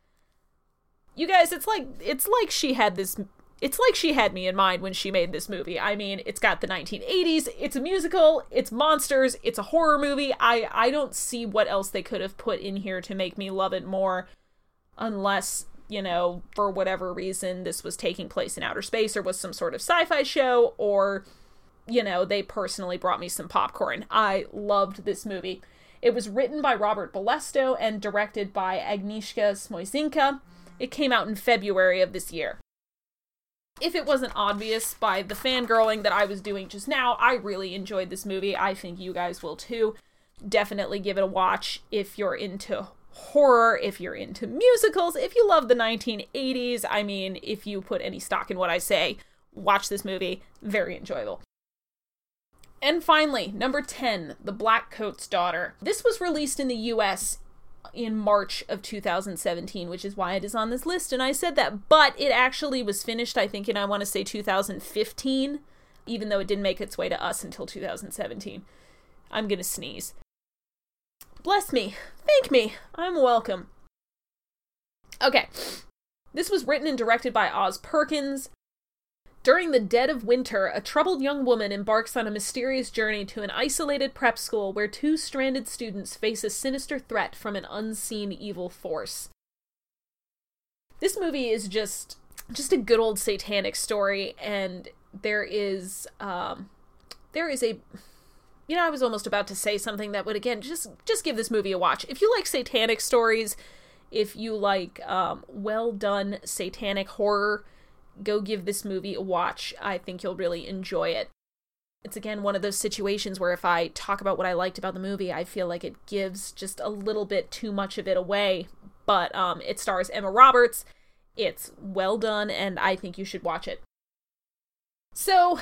You guys, it's like it's like she had this it's like she had me in mind when she made this movie. I mean, it's got the 1980s, it's a musical, it's monsters, it's a horror movie. I I don't see what else they could have put in here to make me love it more unless, you know, for whatever reason this was taking place in outer space or was some sort of sci-fi show or you know, they personally brought me some popcorn. I loved this movie. It was written by Robert Bolesto and directed by Agnieszka Smoczynska. It came out in February of this year. If it wasn't obvious by the fangirling that I was doing just now, I really enjoyed this movie. I think you guys will too. Definitely give it a watch if you're into horror, if you're into musicals, if you love the 1980s. I mean, if you put any stock in what I say, watch this movie. Very enjoyable. And finally, number 10, The Black Coat's Daughter. This was released in the US in March of 2017, which is why it is on this list. And I said that, but it actually was finished, I think, in I want to say 2015, even though it didn't make its way to us until 2017. I'm gonna sneeze. Bless me. Thank me. I'm welcome. Okay. This was written and directed by Oz Perkins. During the dead of winter, a troubled young woman embarks on a mysterious journey to an isolated prep school where two stranded students face a sinister threat from an unseen evil force. This movie is just just a good old satanic story and there is um there is a you know, I was almost about to say something that would again just just give this movie a watch. If you like satanic stories, if you like um, well done satanic horror, go give this movie a watch. I think you'll really enjoy it. It's again one of those situations where if I talk about what I liked about the movie, I feel like it gives just a little bit too much of it away. But um, it stars Emma Roberts. It's well done, and I think you should watch it. So,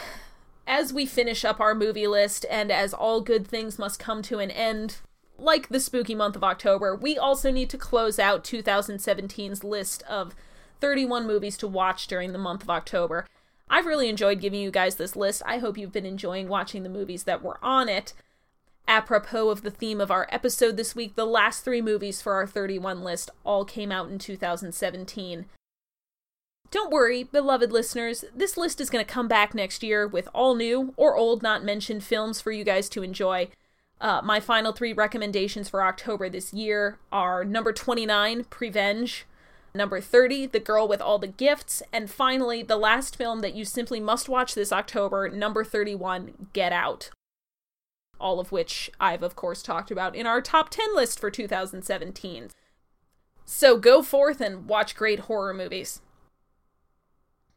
as we finish up our movie list, and as all good things must come to an end, like the spooky month of October, we also need to close out 2017's list of 31 movies to watch during the month of October. I've really enjoyed giving you guys this list. I hope you've been enjoying watching the movies that were on it. Apropos of the theme of our episode this week, the last three movies for our 31 list all came out in 2017. Don't worry, beloved listeners, this list is going to come back next year with all new or old not mentioned films for you guys to enjoy. Uh, my final three recommendations for October this year are number 29, Prevenge, number 30, The Girl with All the Gifts, and finally, the last film that you simply must watch this October, number 31, Get Out. All of which I've, of course, talked about in our top 10 list for 2017. So go forth and watch great horror movies.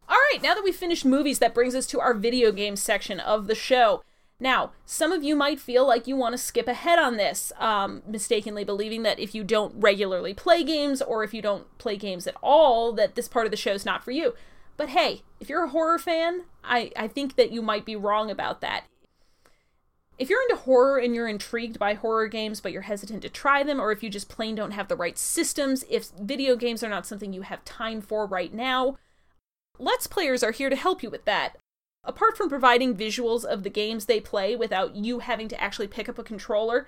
All right, now that we've finished movies, that brings us to our video game section of the show. Now, some of you might feel like you want to skip ahead on this, um, mistakenly believing that if you don't regularly play games or if you don't play games at all, that this part of the show is not for you. But hey, if you're a horror fan, I, I think that you might be wrong about that. If you're into horror and you're intrigued by horror games but you're hesitant to try them, or if you just plain don't have the right systems, if video games are not something you have time for right now, Let's Players are here to help you with that. Apart from providing visuals of the games they play without you having to actually pick up a controller,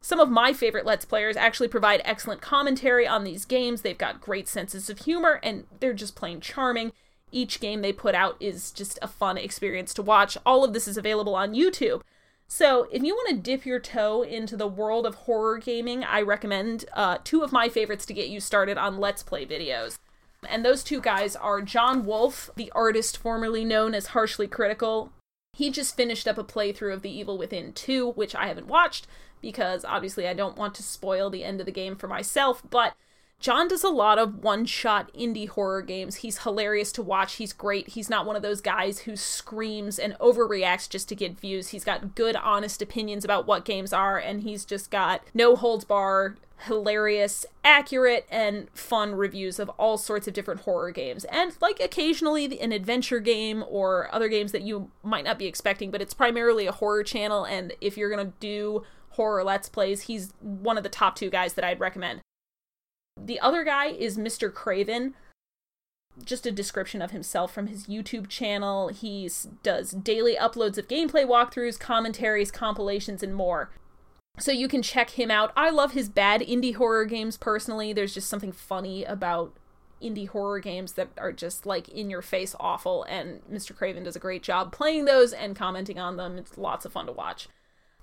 some of my favorite Let's Players actually provide excellent commentary on these games. They've got great senses of humor and they're just plain charming. Each game they put out is just a fun experience to watch. All of this is available on YouTube. So, if you want to dip your toe into the world of horror gaming, I recommend uh, two of my favorites to get you started on Let's Play videos. And those two guys are John Wolfe, the artist formerly known as Harshly Critical. He just finished up a playthrough of The Evil Within 2, which I haven't watched because obviously I don't want to spoil the end of the game for myself, but John does a lot of one shot indie horror games. He's hilarious to watch. He's great. He's not one of those guys who screams and overreacts just to get views. He's got good, honest opinions about what games are, and he's just got no holds bar, hilarious, accurate, and fun reviews of all sorts of different horror games. And, like, occasionally an adventure game or other games that you might not be expecting, but it's primarily a horror channel, and if you're gonna do horror let's plays, he's one of the top two guys that I'd recommend. The other guy is Mr. Craven. Just a description of himself from his YouTube channel. He does daily uploads of gameplay walkthroughs, commentaries, compilations, and more. So you can check him out. I love his bad indie horror games personally. There's just something funny about indie horror games that are just like in your face awful, and Mr. Craven does a great job playing those and commenting on them. It's lots of fun to watch.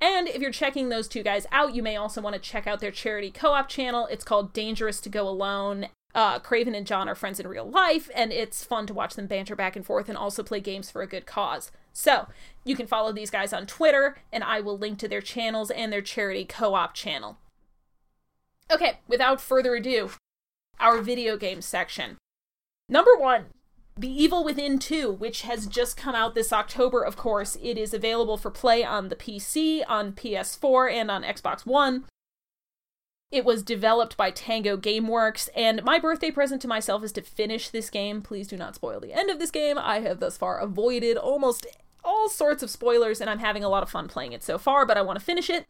And if you're checking those two guys out, you may also want to check out their charity co op channel. It's called Dangerous to Go Alone. Uh, Craven and John are friends in real life, and it's fun to watch them banter back and forth and also play games for a good cause. So, you can follow these guys on Twitter, and I will link to their channels and their charity co op channel. Okay, without further ado, our video game section. Number one, the Evil Within 2, which has just come out this October, of course, it is available for play on the PC, on PS4, and on Xbox One. It was developed by Tango Gameworks, and my birthday present to myself is to finish this game. Please do not spoil the end of this game. I have thus far avoided almost all sorts of spoilers, and I'm having a lot of fun playing it so far, but I want to finish it.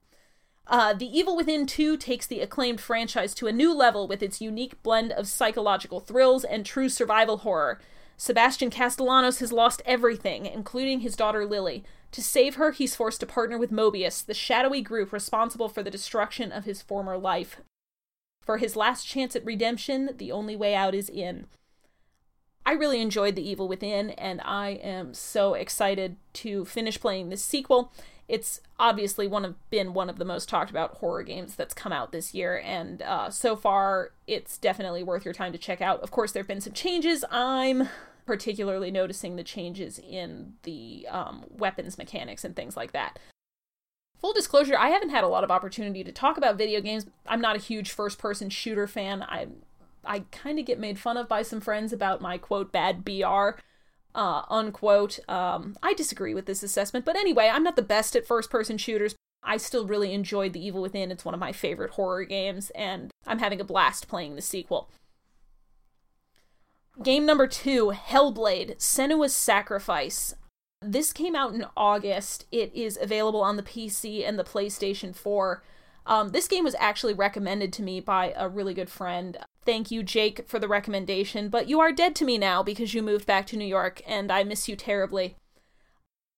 Uh, the Evil Within 2 takes the acclaimed franchise to a new level with its unique blend of psychological thrills and true survival horror. Sebastian Castellanos has lost everything, including his daughter Lily. To save her, he's forced to partner with Mobius, the shadowy group responsible for the destruction of his former life. For his last chance at redemption, the only way out is in. I really enjoyed The Evil Within, and I am so excited to finish playing this sequel. It's obviously one of been one of the most talked about horror games that's come out this year, and uh, so far it's definitely worth your time to check out. Of course, there have been some changes. I'm particularly noticing the changes in the um, weapons mechanics and things like that. Full disclosure, I haven't had a lot of opportunity to talk about video games. I'm not a huge first person shooter fan. I I kind of get made fun of by some friends about my quote bad BR. Uh, unquote. Um, I disagree with this assessment, but anyway, I'm not the best at first person shooters. I still really enjoyed The Evil Within. It's one of my favorite horror games, and I'm having a blast playing the sequel. Game number two Hellblade Senua's Sacrifice. This came out in August. It is available on the PC and the PlayStation 4. Um, this game was actually recommended to me by a really good friend. Thank you, Jake, for the recommendation, but you are dead to me now because you moved back to New York, and I miss you terribly.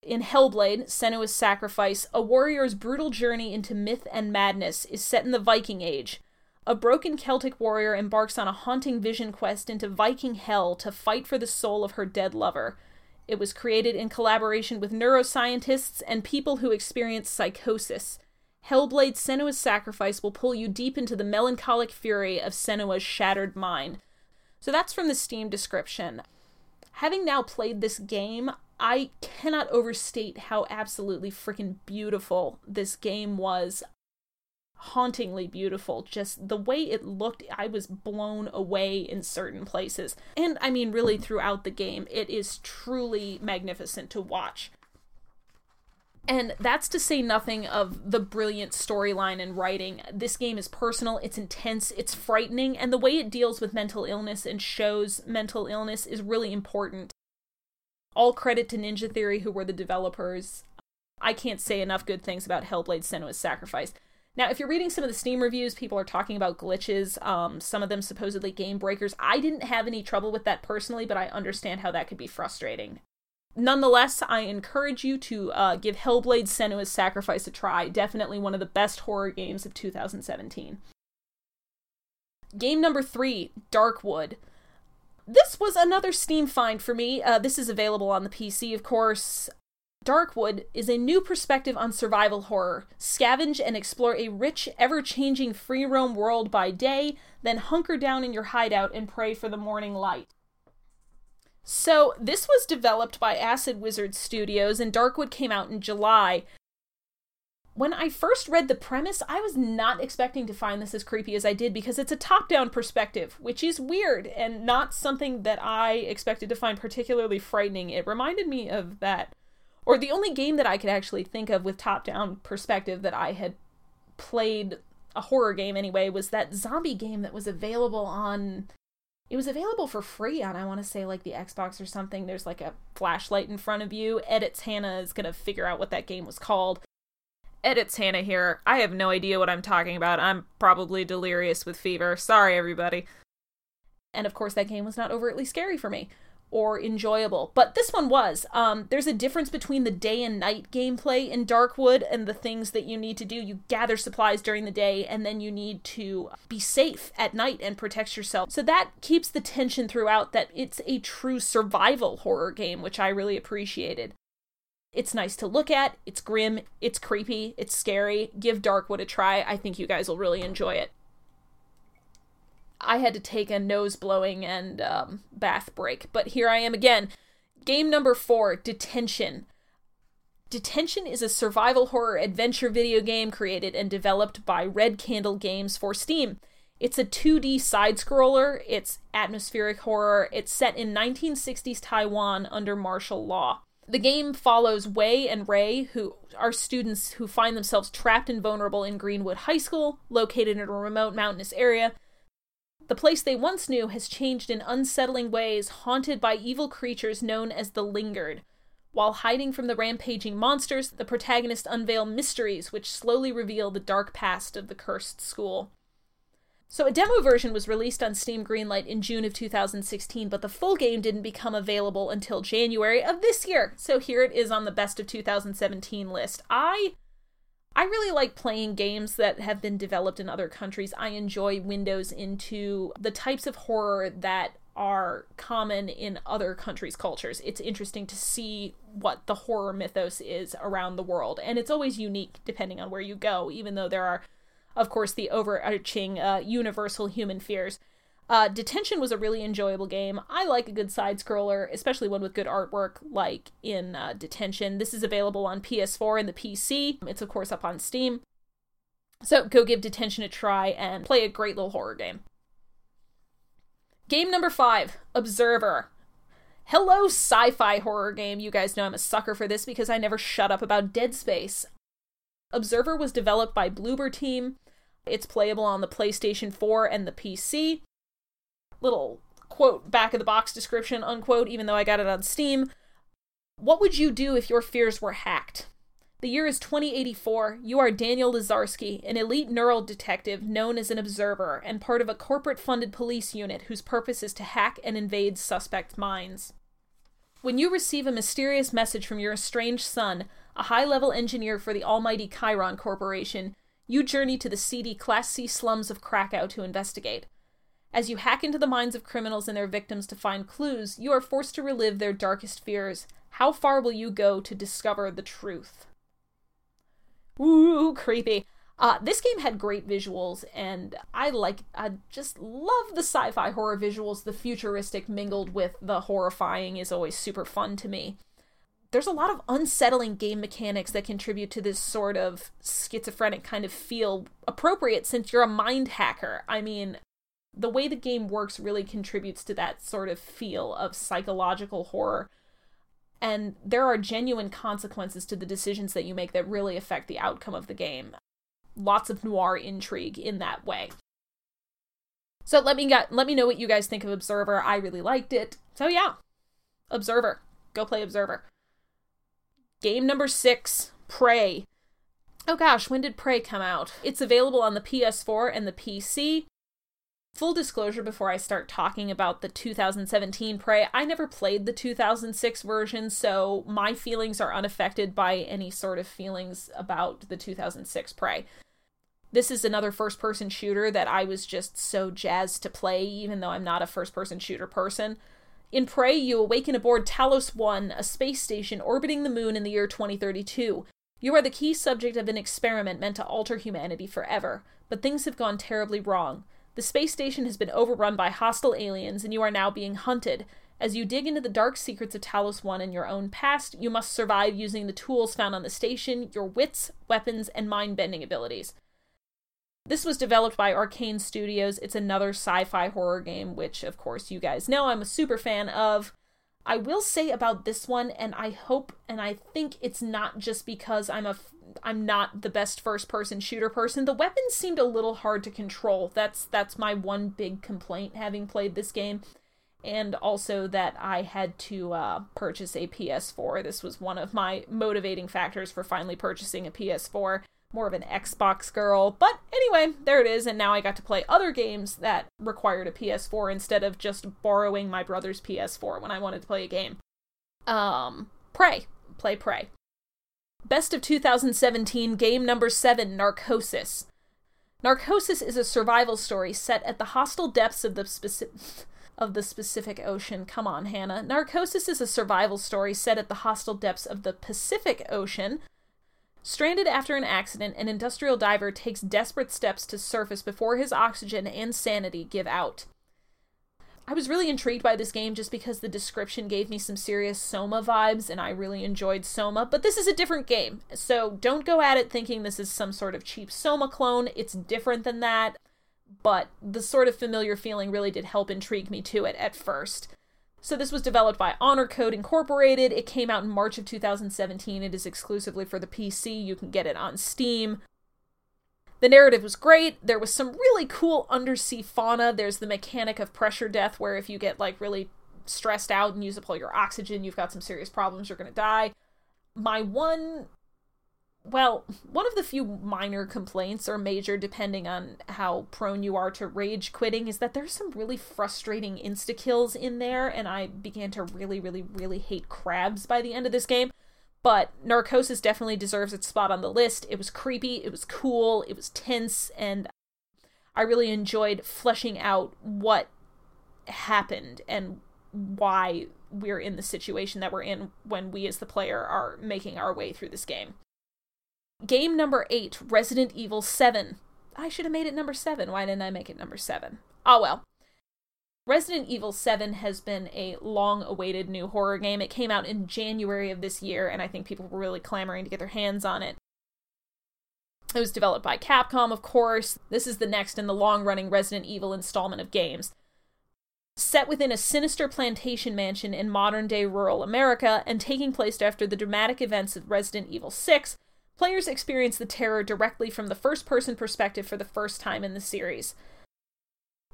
In Hellblade, Senua's Sacrifice, a warrior's brutal journey into myth and madness is set in the Viking Age. A broken Celtic warrior embarks on a haunting vision quest into Viking hell to fight for the soul of her dead lover. It was created in collaboration with neuroscientists and people who experience psychosis. Hellblade Senua's Sacrifice will pull you deep into the melancholic fury of Senua's shattered mind. So that's from the Steam description. Having now played this game, I cannot overstate how absolutely freaking beautiful this game was hauntingly beautiful. Just the way it looked, I was blown away in certain places. And I mean, really, throughout the game, it is truly magnificent to watch. And that's to say nothing of the brilliant storyline and writing. This game is personal, it's intense, it's frightening, and the way it deals with mental illness and shows mental illness is really important. All credit to Ninja Theory, who were the developers. I can't say enough good things about Hellblade Senua's Sacrifice. Now, if you're reading some of the Steam reviews, people are talking about glitches, um, some of them supposedly game breakers. I didn't have any trouble with that personally, but I understand how that could be frustrating. Nonetheless, I encourage you to uh, give Hellblade Senua's Sacrifice a try. Definitely one of the best horror games of 2017. Game number three, Darkwood. This was another Steam find for me. Uh, this is available on the PC, of course. Darkwood is a new perspective on survival horror. Scavenge and explore a rich, ever changing free roam world by day, then hunker down in your hideout and pray for the morning light. So, this was developed by Acid Wizard Studios, and Darkwood came out in July. When I first read the premise, I was not expecting to find this as creepy as I did because it's a top down perspective, which is weird and not something that I expected to find particularly frightening. It reminded me of that or the only game that I could actually think of with top down perspective that I had played a horror game anyway was that zombie game that was available on it was available for free on I want to say like the Xbox or something. There's like a flashlight in front of you. Edits Hannah is going to figure out what that game was called. Edits Hannah here. I have no idea what I'm talking about. I'm probably delirious with fever. Sorry everybody. And of course that game was not overtly scary for me or enjoyable. But this one was. Um, there's a difference between the day and night gameplay in Darkwood and the things that you need to do. You gather supplies during the day, and then you need to be safe at night and protect yourself. So that keeps the tension throughout that it's a true survival horror game, which I really appreciated. It's nice to look at, it's grim, it's creepy, it's scary. Give Darkwood a try. I think you guys will really enjoy it. I had to take a nose blowing and um, bath break. But here I am again. Game number four Detention. Detention is a survival horror adventure video game created and developed by Red Candle Games for Steam. It's a 2D side scroller, it's atmospheric horror, it's set in 1960s Taiwan under martial law. The game follows Wei and Ray, who are students who find themselves trapped and vulnerable in Greenwood High School, located in a remote mountainous area, the place they once knew has changed in unsettling ways, haunted by evil creatures known as the Lingered. While hiding from the rampaging monsters, the protagonists unveil mysteries which slowly reveal the dark past of the cursed school. So, a demo version was released on Steam Greenlight in June of 2016, but the full game didn't become available until January of this year. So, here it is on the best of 2017 list. I I really like playing games that have been developed in other countries. I enjoy windows into the types of horror that are common in other countries' cultures. It's interesting to see what the horror mythos is around the world, and it's always unique depending on where you go, even though there are, of course, the overarching uh, universal human fears. Uh, Detention was a really enjoyable game. I like a good side scroller, especially one with good artwork, like in uh, Detention. This is available on PS4 and the PC. It's, of course, up on Steam. So go give Detention a try and play a great little horror game. Game number five Observer. Hello, sci fi horror game. You guys know I'm a sucker for this because I never shut up about Dead Space. Observer was developed by Bloober Team. It's playable on the PlayStation 4 and the PC. Little quote back of the box description, unquote, even though I got it on Steam. What would you do if your fears were hacked? The year is 2084. You are Daniel Lazarski, an elite neural detective known as an observer and part of a corporate funded police unit whose purpose is to hack and invade suspect minds. When you receive a mysterious message from your estranged son, a high level engineer for the almighty Chiron Corporation, you journey to the seedy Class C slums of Krakow to investigate. As you hack into the minds of criminals and their victims to find clues, you are forced to relive their darkest fears. How far will you go to discover the truth? Ooh, creepy. Uh, this game had great visuals, and I like, I just love the sci fi horror visuals. The futuristic mingled with the horrifying is always super fun to me. There's a lot of unsettling game mechanics that contribute to this sort of schizophrenic kind of feel, appropriate since you're a mind hacker. I mean, the way the game works really contributes to that sort of feel of psychological horror and there are genuine consequences to the decisions that you make that really affect the outcome of the game. Lots of noir intrigue in that way. So let me get let me know what you guys think of Observer. I really liked it. So yeah. Observer. Go play Observer. Game number 6, Prey. Oh gosh, when did Prey come out? It's available on the PS4 and the PC. Full disclosure before I start talking about the 2017 Prey, I never played the 2006 version, so my feelings are unaffected by any sort of feelings about the 2006 Prey. This is another first person shooter that I was just so jazzed to play, even though I'm not a first person shooter person. In Prey, you awaken aboard Talos 1, a space station orbiting the moon in the year 2032. You are the key subject of an experiment meant to alter humanity forever, but things have gone terribly wrong. The space station has been overrun by hostile aliens, and you are now being hunted. As you dig into the dark secrets of Talos 1 and your own past, you must survive using the tools found on the station, your wits, weapons, and mind bending abilities. This was developed by Arkane Studios. It's another sci fi horror game, which, of course, you guys know I'm a super fan of. I will say about this one, and I hope and I think it's not just because I'm a I'm not the best first person shooter person. The weapons seemed a little hard to control. That's that's my one big complaint having played this game. And also that I had to uh, purchase a PS4. This was one of my motivating factors for finally purchasing a PS4. More of an Xbox girl. But anyway, there it is. And now I got to play other games that required a PS4 instead of just borrowing my brother's PS4 when I wanted to play a game. Um, Prey. Play Prey. Best of 2017 game number 7 Narcosis. Narcosis is a survival story set at the hostile depths of the specific of the Pacific Ocean. Come on, Hannah. Narcosis is a survival story set at the hostile depths of the Pacific Ocean. Stranded after an accident, an industrial diver takes desperate steps to surface before his oxygen and sanity give out. I was really intrigued by this game just because the description gave me some serious Soma vibes and I really enjoyed Soma, but this is a different game. So don't go at it thinking this is some sort of cheap Soma clone. It's different than that, but the sort of familiar feeling really did help intrigue me to it at first. So this was developed by Honor Code Incorporated. It came out in March of 2017. It is exclusively for the PC. You can get it on Steam. The narrative was great. There was some really cool undersea fauna. There's the mechanic of pressure death, where if you get like really stressed out and use up all your oxygen, you've got some serious problems, you're gonna die. My one well, one of the few minor complaints, or major depending on how prone you are to rage quitting, is that there's some really frustrating insta kills in there, and I began to really, really, really hate crabs by the end of this game. But Narcosis definitely deserves its spot on the list. It was creepy, it was cool, it was tense, and I really enjoyed fleshing out what happened and why we're in the situation that we're in when we as the player are making our way through this game. Game number 8, Resident Evil 7. I should have made it number 7. Why didn't I make it number 7? Oh ah, well. Resident Evil 7 has been a long awaited new horror game. It came out in January of this year, and I think people were really clamoring to get their hands on it. It was developed by Capcom, of course. This is the next in the long running Resident Evil installment of games. Set within a sinister plantation mansion in modern day rural America and taking place after the dramatic events of Resident Evil 6, players experience the terror directly from the first person perspective for the first time in the series.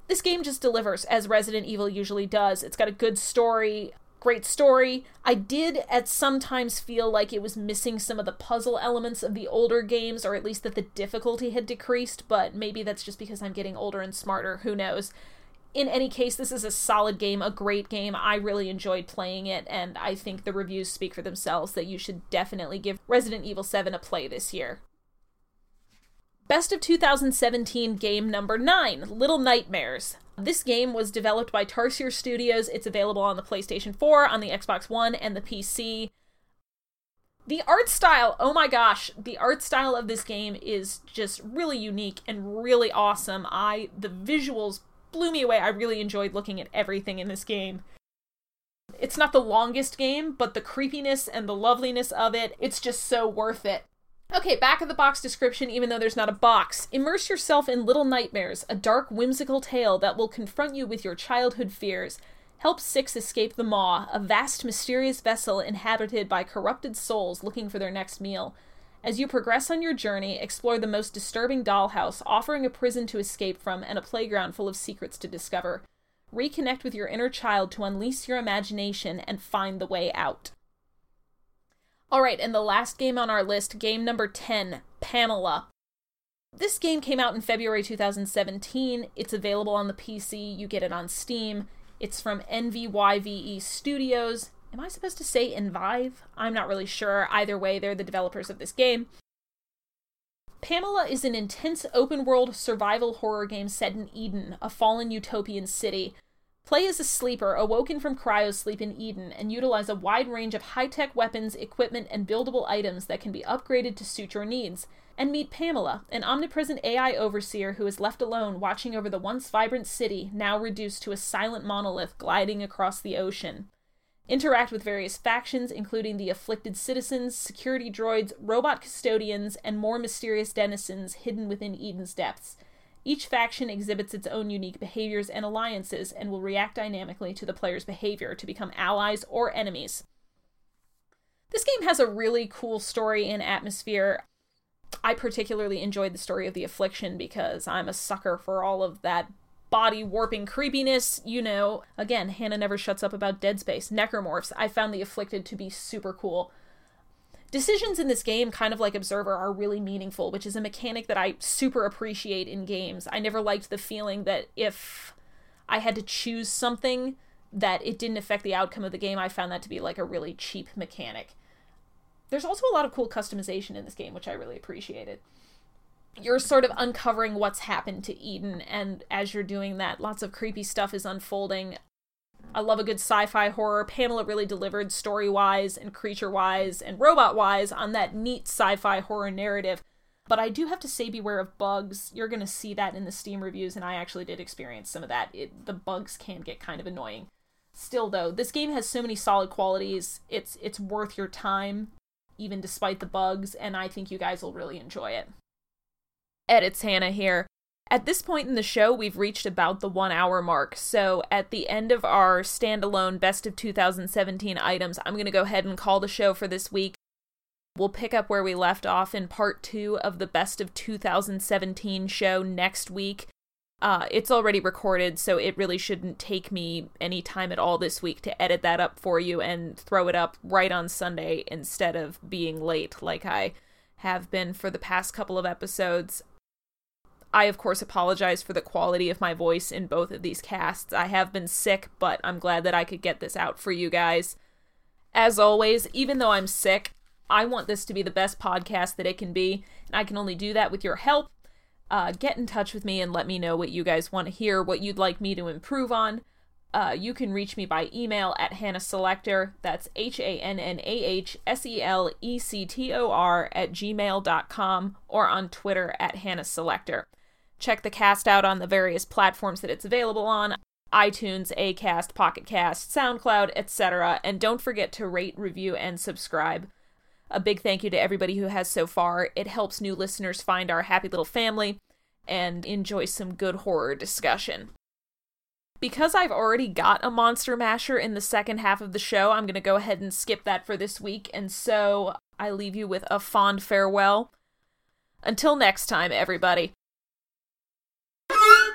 This game just delivers, as Resident Evil usually does. It's got a good story, great story. I did at sometimes feel like it was missing some of the puzzle elements of the older games, or at least that the difficulty had decreased, but maybe that's just because I'm getting older and smarter, who knows. In any case, this is a solid game, a great game. I really enjoyed playing it, and I think the reviews speak for themselves that you should definitely give Resident Evil 7 a play this year. Best of 2017 game number 9, Little Nightmares. This game was developed by Tarsier Studios. It's available on the PlayStation 4, on the Xbox One, and the PC. The art style, oh my gosh, the art style of this game is just really unique and really awesome. I the visuals blew me away. I really enjoyed looking at everything in this game. It's not the longest game, but the creepiness and the loveliness of it, it's just so worth it. Okay, back of the box description, even though there's not a box. Immerse yourself in Little Nightmares, a dark, whimsical tale that will confront you with your childhood fears. Help Six escape the Maw, a vast, mysterious vessel inhabited by corrupted souls looking for their next meal. As you progress on your journey, explore the most disturbing dollhouse, offering a prison to escape from and a playground full of secrets to discover. Reconnect with your inner child to unleash your imagination and find the way out. All right, and the last game on our list, game number 10, Pamela. This game came out in February 2017. It's available on the PC. You get it on Steam. It's from NVYVE Studios. Am I supposed to say Envive? I'm not really sure. Either way, they're the developers of this game. Pamela is an intense open world survival horror game set in Eden, a fallen utopian city. Play as a sleeper awoken from cryosleep in Eden and utilize a wide range of high tech weapons, equipment, and buildable items that can be upgraded to suit your needs. And meet Pamela, an omnipresent AI overseer who is left alone watching over the once vibrant city, now reduced to a silent monolith gliding across the ocean. Interact with various factions, including the afflicted citizens, security droids, robot custodians, and more mysterious denizens hidden within Eden's depths. Each faction exhibits its own unique behaviors and alliances and will react dynamically to the player's behavior to become allies or enemies. This game has a really cool story and atmosphere. I particularly enjoyed the story of the Affliction because I'm a sucker for all of that body warping creepiness. You know, again, Hannah never shuts up about Dead Space. Necromorphs. I found the Afflicted to be super cool. Decisions in this game, kind of like Observer, are really meaningful, which is a mechanic that I super appreciate in games. I never liked the feeling that if I had to choose something that it didn't affect the outcome of the game, I found that to be like a really cheap mechanic. There's also a lot of cool customization in this game, which I really appreciated. You're sort of uncovering what's happened to Eden, and as you're doing that, lots of creepy stuff is unfolding. I love a good sci fi horror. Pamela really delivered story wise and creature wise and robot wise on that neat sci fi horror narrative. But I do have to say, beware of bugs. You're going to see that in the Steam reviews, and I actually did experience some of that. It, the bugs can get kind of annoying. Still, though, this game has so many solid qualities. It's it's worth your time, even despite the bugs, and I think you guys will really enjoy it. Edits Hannah here. At this point in the show, we've reached about the one hour mark. So, at the end of our standalone best of 2017 items, I'm going to go ahead and call the show for this week. We'll pick up where we left off in part two of the best of 2017 show next week. Uh, it's already recorded, so it really shouldn't take me any time at all this week to edit that up for you and throw it up right on Sunday instead of being late like I have been for the past couple of episodes. I, of course, apologize for the quality of my voice in both of these casts. I have been sick, but I'm glad that I could get this out for you guys. As always, even though I'm sick, I want this to be the best podcast that it can be, and I can only do that with your help. Uh, get in touch with me and let me know what you guys want to hear, what you'd like me to improve on. Uh, you can reach me by email at Hannah Selector. That's H A N N A H S E L E C T O R at gmail.com or on Twitter at Hannah Selector. Check the cast out on the various platforms that it's available on iTunes, Acast, Pocket Cast, SoundCloud, etc. And don't forget to rate, review, and subscribe. A big thank you to everybody who has so far. It helps new listeners find our happy little family and enjoy some good horror discussion. Because I've already got a Monster Masher in the second half of the show, I'm going to go ahead and skip that for this week, and so I leave you with a fond farewell. Until next time, everybody you